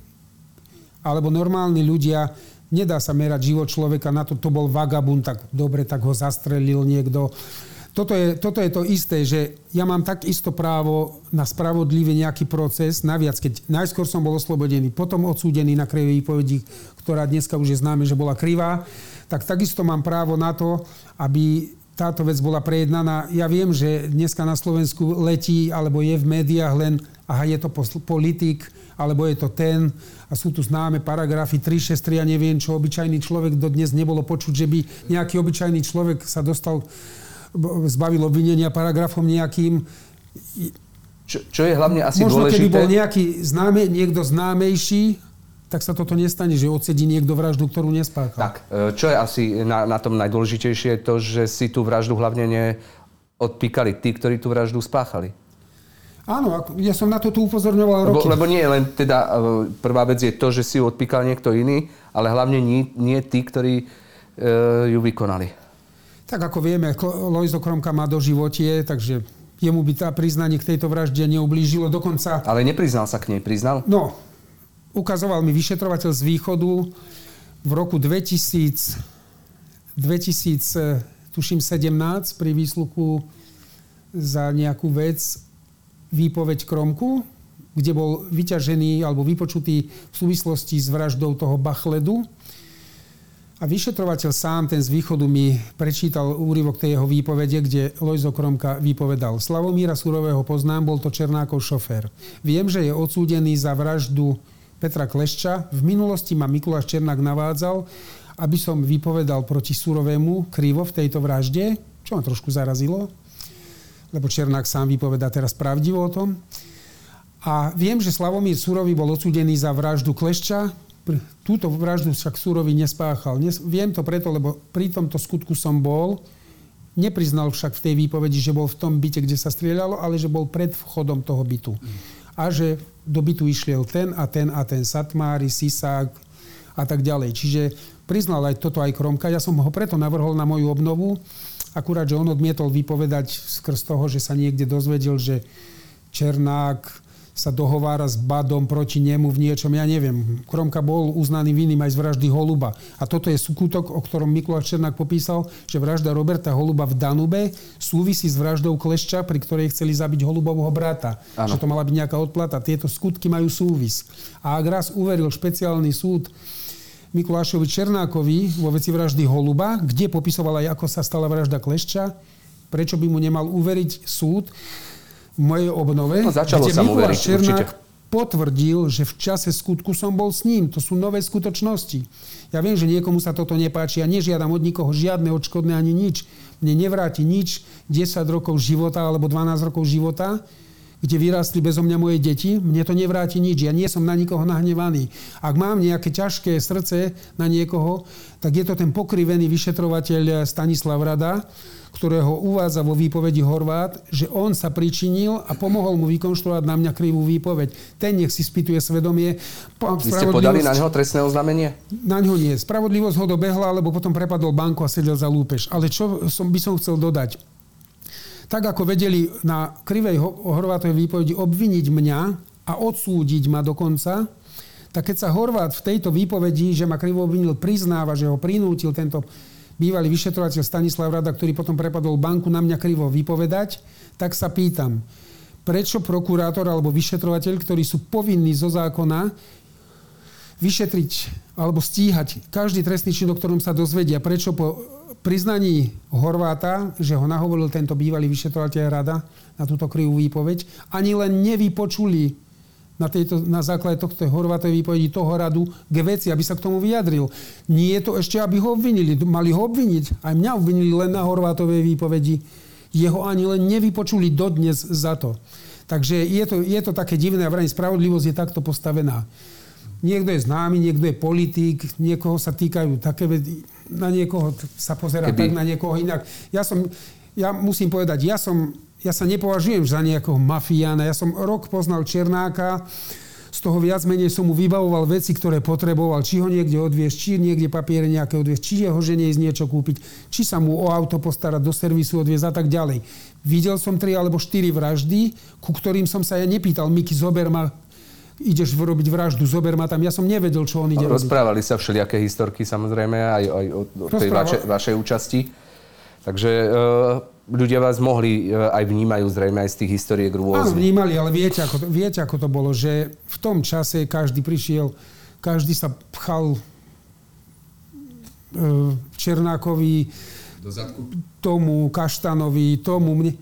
alebo normálni ľudia, nedá sa merať život človeka na to, to bol vagabund, tak dobre, tak ho zastrelil niekto toto je, toto je to isté, že ja mám takisto právo na spravodlivý nejaký proces, naviac, keď najskôr som bol oslobodený, potom odsúdený na krivej výpovedi, ktorá dneska už je známe, že bola krivá, tak takisto mám právo na to, aby táto vec bola prejednaná. Ja viem, že dneska na Slovensku letí, alebo je v médiách len, aha, je to politik, alebo je to ten, a sú tu známe paragrafy 3, 6, 3 a neviem čo, obyčajný človek do dnes nebolo počuť, že by nejaký obyčajný človek sa dostal zbavil obvinenia paragrafom nejakým. Čo, čo je hlavne asi Možno dôležité... keby bol nejaký známe, niekto známejší, tak sa toto nestane, že odsedí niekto vraždu, ktorú nespáchal. Tak, e, čo je asi na, na tom najdôležitejšie, je to, že si tú vraždu hlavne neodpíkali tí, ktorí tú vraždu spáchali. Áno, ja som na to tu upozorňoval roky. Lebo, lebo nie len teda, e, prvá vec je to, že si ju odpíkal niekto iný, ale hlavne nie, nie tí, ktorí e, ju vykonali. Tak ako vieme, Lojzo Kromka má do životie, takže jemu by tá priznanie k tejto vražde neublížilo. Dokonca... Ale nepriznal sa k nej, priznal? No, ukazoval mi vyšetrovateľ z východu v roku 2000, 2000 tuším 17 pri výsluchu za nejakú vec výpoveď Kromku, kde bol vyťažený alebo vypočutý v súvislosti s vraždou toho Bachledu. A vyšetrovateľ sám, ten z východu, mi prečítal úryvok tej jeho výpovede, kde Lojzo Kromka vypovedal. Slavomíra Surového poznám, bol to Černákov šofér. Viem, že je odsúdený za vraždu Petra Klešča. V minulosti ma Mikuláš Černák navádzal, aby som vypovedal proti Surovému krivo v tejto vražde, čo ma trošku zarazilo lebo Černák sám vypovedá teraz pravdivo o tom. A viem, že Slavomír Surový bol odsúdený za vraždu Klešča. Túto vraždu však Surový nespáchal. Viem to preto, lebo pri tomto skutku som bol. Nepriznal však v tej výpovedi, že bol v tom byte, kde sa strieľalo, ale že bol pred vchodom toho bytu. A že do bytu išiel ten a ten a ten Satmári, Sisák a tak ďalej. Čiže priznal aj toto aj Kromka. Ja som ho preto navrhol na moju obnovu, Akurát, že on odmietol vypovedať skrz toho, že sa niekde dozvedel, že Černák sa dohovára s Badom proti nemu v niečom, ja neviem. Kromka bol uznaný vinným aj z vraždy Holuba. A toto je skutok, o ktorom Mikuláš Černák popísal, že vražda Roberta Holuba v Danube súvisí s vraždou Klešča, pri ktorej chceli zabiť Holubovho brata. Ano. Že to mala byť nejaká odplata. Tieto skutky majú súvis. A ak raz uveril špeciálny súd Mikulášovi Černákovi vo veci vraždy Holuba, kde popisoval aj, ako sa stala vražda Klešča, prečo by mu nemal uveriť súd mojej obnove, no, začalo kde sa Mikuláš uveriť, Černák určite. potvrdil, že v čase skutku som bol s ním. To sú nové skutočnosti. Ja viem, že niekomu sa toto nepáči. Ja nežiadam od nikoho žiadne odškodné ani nič. Mne nevráti nič 10 rokov života alebo 12 rokov života kde vyrástli bezo mňa moje deti, mne to nevráti nič. Ja nie som na nikoho nahnevaný. Ak mám nejaké ťažké srdce na niekoho, tak je to ten pokrivený vyšetrovateľ Stanislav Rada, ktorého uvádza vo výpovedi Horvát, že on sa pričinil a pomohol mu vykonštruovať na mňa krivú výpoveď. Ten nech si spýtuje svedomie. Vy ste podali na neho trestné oznámenie? Na neho nie. Spravodlivosť ho dobehla, lebo potom prepadol banku a sedel za lúpež. Ale čo som, by som chcel dodať? tak ako vedeli na krivej Horvátovej výpovedi obviniť mňa a odsúdiť ma dokonca, tak keď sa Horvát v tejto výpovedi, že ma krivo obvinil, priznáva, že ho prinútil tento bývalý vyšetrovateľ Stanislav Rada, ktorý potom prepadol banku na mňa krivo vypovedať, tak sa pýtam, prečo prokurátor alebo vyšetrovateľ, ktorí sú povinní zo zákona vyšetriť alebo stíhať každý trestný čin, o ktorom sa dozvedia, prečo po priznaní Horváta, že ho nahovoril tento bývalý vyšetrovateľ rada na túto krivú výpoveď, ani len nevypočuli na, tejto, na základe tohto Horvátovej výpovedi toho radu k veci, aby sa k tomu vyjadril. Nie je to ešte, aby ho obvinili. Mali ho obviniť. Aj mňa obvinili len na Horvátovej výpovedi. Jeho ani len nevypočuli dodnes za to. Takže je to, je to také divné a vrajím, spravodlivosť je takto postavená. Niekto je známy, niekto je politik, niekoho sa týkajú také veci, na niekoho sa pozerá Keby... tak, na niekoho inak. Ja som, ja musím povedať, ja som, ja sa nepovažujem za nejakého mafiána. Ja som rok poznal Černáka, z toho viac menej som mu vybavoval veci, ktoré potreboval. Či ho niekde odviesť, či niekde papiere nejaké odviesť, či jeho žene ísť niečo kúpiť, či sa mu o auto postarať, do servisu odviesť a tak ďalej. Videl som tri alebo štyri vraždy, ku ktorým som sa ja nepýtal, Miky, zober ma, ideš robiť vraždu, zober ma tam. Ja som nevedel, čo on ide robiť. Rozprávali sa všelijaké historky samozrejme aj, aj o, o tej vaše, vašej účasti. Takže e, ľudia vás mohli, e, aj vnímajú zrejme aj z tých historiek rôznych. Áno, vnímali, ale viete ako, to, viete, ako to bolo, že v tom čase každý prišiel, každý sa pchal e, Černákovi, Do zadku. tomu, Kaštanovi, tomu, mne.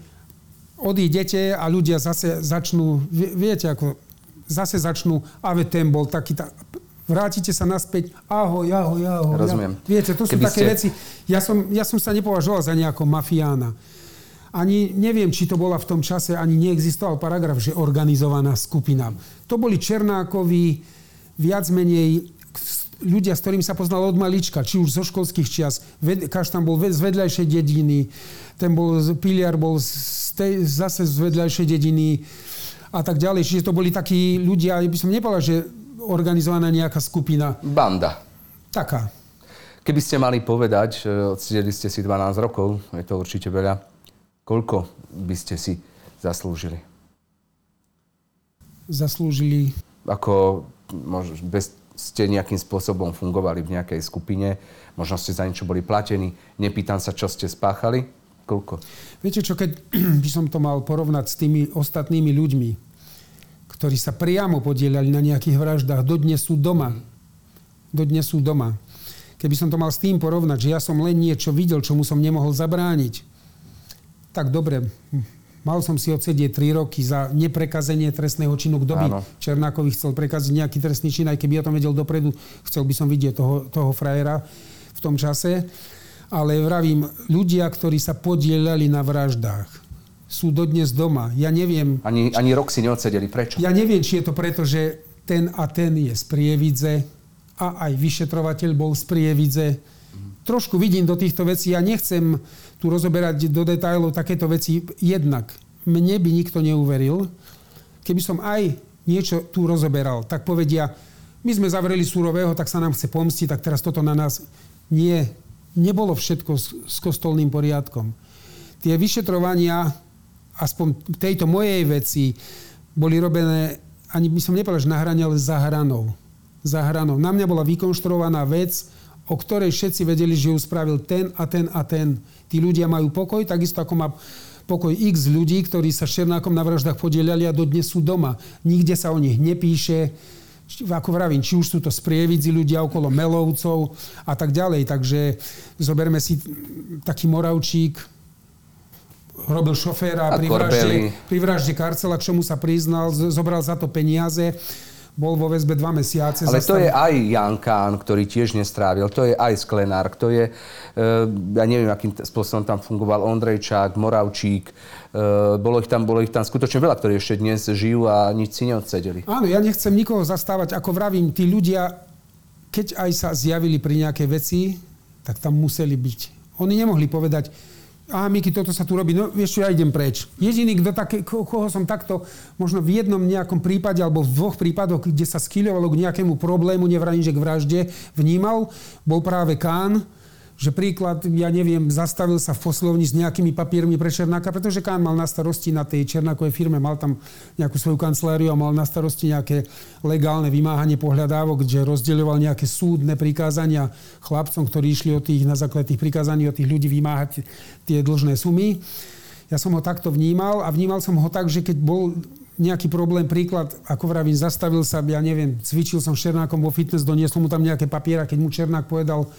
Odídete a ľudia zase začnú, viete, ako zase začnú, ve ten bol taký, tá, vrátite sa naspäť, ahoj, ahoj, ahoj. Rozumiem. Ja, viete, to sú Keby také ste... veci. Ja som, ja som sa nepovažoval za nejakého mafiána. Ani neviem, či to bola v tom čase, ani neexistoval paragraf, že organizovaná skupina. To boli Černákovi, viac menej ľudia, s ktorými sa poznal od malička, či už zo školských čias. Kaštan bol z vedľajšej dediny, ten bol, Piliar bol z tej, zase z vedľajšej dediny a tak ďalej. Čiže to boli takí ľudia, by som nepovedal, že organizovaná nejaká skupina. Banda. Taká. Keby ste mali povedať, odsedeli ste si 12 rokov, je to určite veľa, koľko by ste si zaslúžili? Zaslúžili... Ako možno, bez, ste nejakým spôsobom fungovali v nejakej skupine, možno ste za niečo boli platení, nepýtam sa, čo ste spáchali, koľko? Viete čo, keď by som to mal porovnať s tými ostatnými ľuďmi, ktorí sa priamo podielali na nejakých vraždách, dodnes sú doma. Dodnes sú doma. Keby som to mal s tým porovnať, že ja som len niečo videl, čomu som nemohol zabrániť, tak dobre, mal som si odsedieť 3 roky za neprekazenie trestného činu. Kto by Černákovi chcel prekaziť nejaký trestný čin, aj keby ja to vedel dopredu, chcel by som vidieť toho, toho frajera v tom čase ale vravím, ľudia, ktorí sa podielali na vraždách, sú dodnes doma. Ja neviem... Ani, ani rok si neodsedeli. Prečo? Ja neviem, či je to preto, že ten a ten je z Prievidze a aj vyšetrovateľ bol z Prievidze. Trošku vidím do týchto vecí. Ja nechcem tu rozoberať do detajlov takéto veci. Jednak mne by nikto neuveril, keby som aj niečo tu rozoberal, tak povedia, my sme zavreli Súrového, tak sa nám chce pomstiť, tak teraz toto na nás. Nie, nebolo všetko s, s kostolným poriadkom. Tie vyšetrovania, aspoň tejto mojej veci, boli robené, ani by som nepovedal, že na hrane, ale za hranou. Za hranou. Na mňa bola vykonštruovaná vec, o ktorej všetci vedeli, že ju spravil ten a ten a ten. Tí ľudia majú pokoj, takisto ako má pokoj x ľudí, ktorí sa Šernákom na vraždách podielali a dodnes sú doma. Nikde sa o nich nepíše ako vravím, či už sú to sprievidzi ľudia okolo Melovcov a tak ďalej. Takže zoberme si taký Moravčík, robil šoféra pri vražde, pri vražde Karcela, k čomu sa priznal, zobral za to peniaze bol vo väzbe dva mesiace. Ale zastav... to je aj Jan Kán, ktorý tiež nestrávil, to je aj Sklenár, to je, uh, ja neviem, akým spôsobom tam fungoval Ondrejčák, Moravčík, uh, bolo ich, tam, bolo ich tam skutočne veľa, ktorí ešte dnes žijú a nič si neodsedeli. Áno, ja nechcem nikoho zastávať, ako vravím, tí ľudia, keď aj sa zjavili pri nejakej veci, tak tam museli byť. Oni nemohli povedať, a Miki, toto sa tu robí, no vieš čo, ja idem preč. Jediný, kto také, koho som takto možno v jednom nejakom prípade alebo v dvoch prípadoch, kde sa skyľovalo k nejakému problému, nevrajím, že k vražde, vnímal, bol práve Kán, že príklad, ja neviem, zastavil sa v poslovni s nejakými papiermi pre Černáka, pretože Kán mal na starosti na tej Černákovej firme, mal tam nejakú svoju kanceláriu a mal na starosti nejaké legálne vymáhanie pohľadávok, kde rozdeľoval nejaké súdne prikázania chlapcom, ktorí išli od tých, na základe tých prikázaní od tých ľudí vymáhať tie dlžné sumy. Ja som ho takto vnímal a vnímal som ho tak, že keď bol nejaký problém, príklad, ako vravím, zastavil sa, ja neviem, cvičil som s Černákom vo fitness, doniesol mu tam nejaké papiera, keď mu Černák povedal,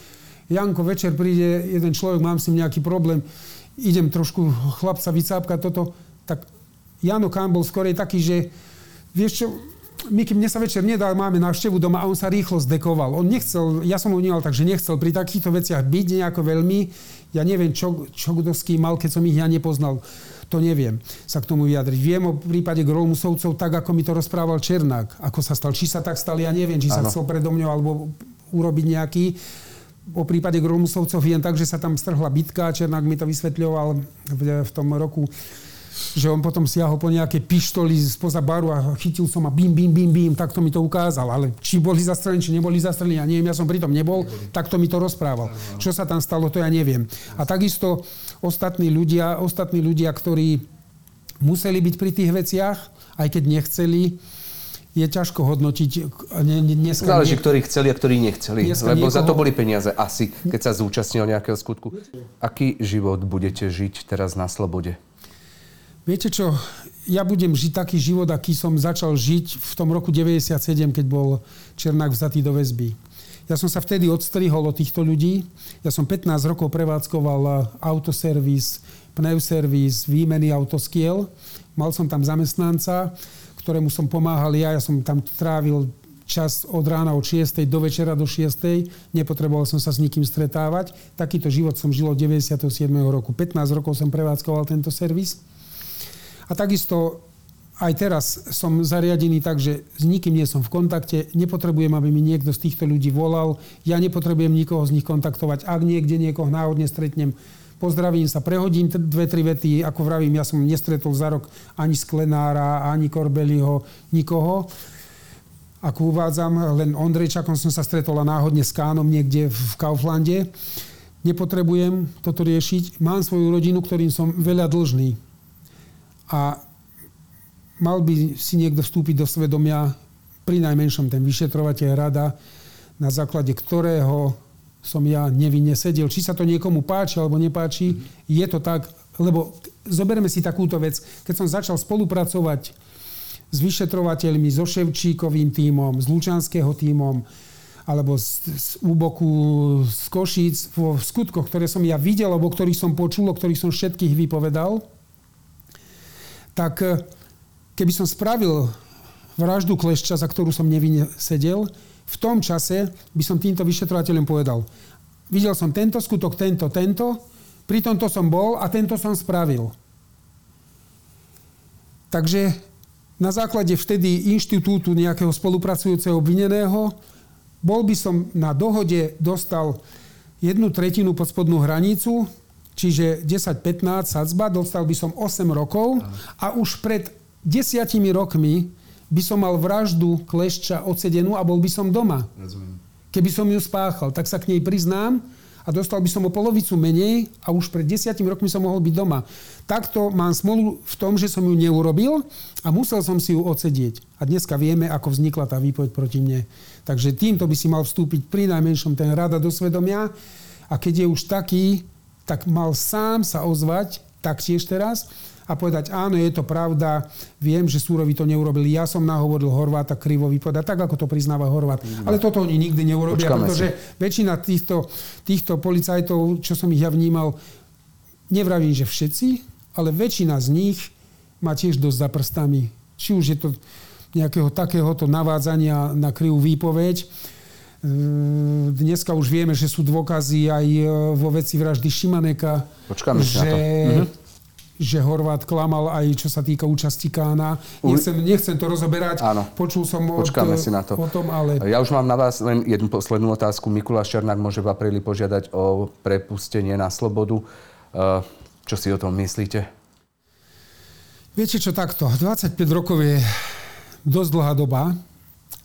Janko, večer príde jeden človek, mám s ním nejaký problém, idem trošku chlapca vycápkať toto, tak Jano Kán bol skorej taký, že vieš čo, Miky, mne sa večer nedá, máme návštevu doma a on sa rýchlo zdekoval. On nechcel, ja som ho vnímal tak, že nechcel pri takýchto veciach byť nejako veľmi. Ja neviem, čo, čo kto s kým mal, keď som ich ja nepoznal. To neviem sa k tomu vyjadriť. Viem o prípade Grolmusovcov tak, ako mi to rozprával Černák. Ako sa stal. Či sa tak stal, ja neviem. Či sa ano. chcel predo mňou alebo urobiť nejaký o prípade Gromusovcov viem tak, že sa tam strhla bitka. Černák mi to vysvetľoval v, v tom roku že on potom siahol po nejaké pištoli spoza baru a chytil som a bim, bim, bim, bim, takto mi to ukázal. Ale či boli zastrelení, či neboli zastrelení, ja neviem, ja som pritom nebol, takto mi to rozprával. Čo sa tam stalo, to ja neviem. A takisto ostatní ľudia, ostatní ľudia, ktorí museli byť pri tých veciach, aj keď nechceli, je ťažko hodnotiť. Dneska Záleží, nie... ktorí chceli a ktorí nechceli. Dneska lebo niekoho... za to boli peniaze asi, keď sa zúčastnil nejakého skutku. Aký život budete žiť teraz na slobode? Viete čo, ja budem žiť taký život, aký som začal žiť v tom roku 97, keď bol Černák vzatý do väzby. Ja som sa vtedy odstrihol od týchto ľudí. Ja som 15 rokov prevádzkoval autoservis, pneuservis, výmeny autoskiel. Mal som tam zamestnanca ktorému som pomáhal ja. Ja som tam trávil čas od rána od 6. do večera do 6. Nepotreboval som sa s nikým stretávať. Takýto život som žil od 97. roku. 15 rokov som prevádzkoval tento servis. A takisto aj teraz som zariadený tak, že s nikým nie som v kontakte, nepotrebujem, aby mi niekto z týchto ľudí volal, ja nepotrebujem nikoho z nich kontaktovať. Ak niekde niekoho náhodne stretnem, pozdravím sa, prehodím dve, tri vety, ako vravím, ja som nestretol za rok ani Sklenára, ani Korbeliho, nikoho. Ako uvádzam, len Ondrejčakom som sa stretol a náhodne s Kánom niekde v Kauflande. Nepotrebujem toto riešiť. Mám svoju rodinu, ktorým som veľa dlžný. A mal by si niekto vstúpiť do svedomia, pri najmenšom ten vyšetrovateľ rada, na základe ktorého som ja nevinne sedel. Či sa to niekomu páči alebo nepáči, je to tak, lebo zoberme si takúto vec. Keď som začal spolupracovať s vyšetrovateľmi, so Ševčíkovým tímom, s Lučanského tímom, alebo z, z úboku z Košíc, vo skutkoch, ktoré som ja videl, alebo ktorých som počul, o ktorých som všetkých vypovedal, tak eh, keby som spravil vraždu Klešča, za ktorú som nevinne sedel, v tom čase by som týmto vyšetrovateľom povedal, videl som tento skutok, tento, tento, pri tomto som bol a tento som spravil. Takže na základe vtedy inštitútu nejakého spolupracujúceho obvineného bol by som na dohode dostal jednu tretinu pod spodnú hranicu, čiže 10-15 sadzba, dostal by som 8 rokov a už pred desiatimi rokmi by som mal vraždu klešča odsedenú a bol by som doma. Rozumiem. Keby som ju spáchal, tak sa k nej priznám a dostal by som o polovicu menej a už pred desiatimi rokmi som mohol byť doma. Takto mám smolu v tom, že som ju neurobil a musel som si ju odsedieť. A dneska vieme, ako vznikla tá výpoveď proti mne. Takže týmto by si mal vstúpiť pri najmenšom ten rada do svedomia a keď je už taký, tak mal sám sa ozvať taktiež teraz a povedať, áno, je to pravda, viem, že Súrovi to neurobili, ja som nahovoril Horváta krivo vypovedať, tak ako to priznáva Horvát. No. Ale toto oni nikdy neurobia, Počkáme pretože si. väčšina týchto, týchto policajtov, čo som ich ja vnímal, nevravím, že všetci, ale väčšina z nich má tiež dosť za prstami. Či už je to nejakého takéhoto navádzania na krivú výpoveď, ehm, Dneska už vieme, že sú dôkazy aj e, vo veci vraždy Šimaneka. Počkáme že, na to. Mhm že Horvát klamal aj čo sa týka účasti Kána. Nechcem, nechcem to rozoberať. Áno. Počul som Počkáme od, si na to. o tom, ale... Ja už mám na vás len jednu poslednú otázku. Mikuláš Černák môže v apríli požiadať o prepustenie na slobodu. Eh, čo si o tom myslíte? Viete čo, takto. 25 rokov je dosť dlhá doba,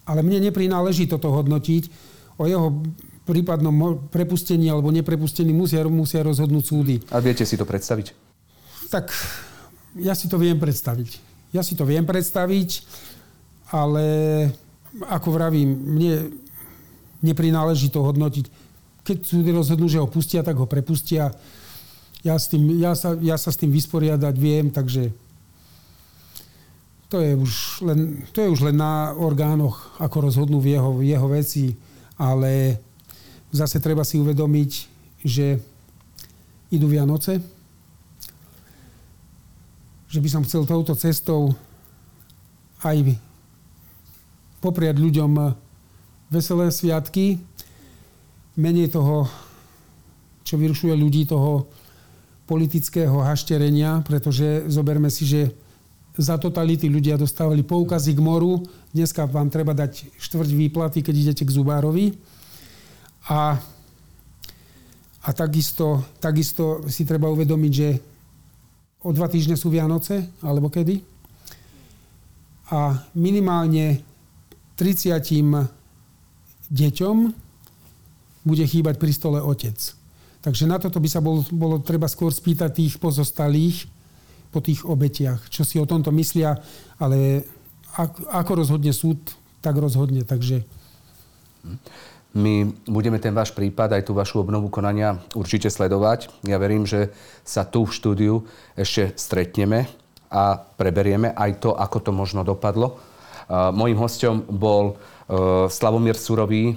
ale mne neprináleží toto hodnotiť. O jeho prípadnom prepustení alebo neprepustení musia, musia rozhodnúť súdy. A viete si to predstaviť? Tak ja si to viem predstaviť. Ja si to viem predstaviť, ale ako vravím, mne neprináleží to hodnotiť. Keď súdy rozhodnú, že ho pustia, tak ho prepustia. Ja, s tým, ja, sa, ja sa s tým vysporiadať viem, takže to je už len, to je už len na orgánoch, ako rozhodnú v jeho, jeho veci, ale zase treba si uvedomiť, že idú Vianoce, že by som chcel touto cestou aj popriať ľuďom veselé sviatky, menej toho, čo vyrušuje ľudí, toho politického hašterenia, pretože zoberme si, že za totality ľudia dostávali poukazy k moru. Dneska vám treba dať štvrť výplaty, keď idete k zubárovi. A, a takisto, takisto si treba uvedomiť, že o dva týždne sú Vianoce, alebo kedy. A minimálne 30 deťom bude chýbať pri stole otec. Takže na toto by sa bol, bolo treba skôr spýtať tých pozostalých po tých obetiach, čo si o tomto myslia, ale ako, rozhodne súd, tak rozhodne. Takže... My budeme ten váš prípad, aj tú vašu obnovu konania určite sledovať. Ja verím, že sa tu v štúdiu ešte stretneme a preberieme aj to, ako to možno dopadlo. Mojím hostom bol e, Slavomír Surový, e,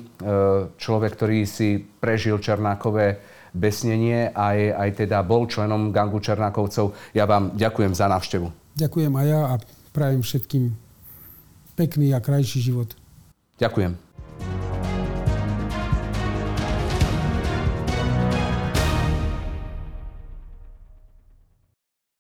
človek, ktorý si prežil Černákové besnenie a aj, aj teda bol členom gangu Černákovcov. Ja vám ďakujem za návštevu. Ďakujem aj ja a prajem všetkým pekný a krajší život. Ďakujem.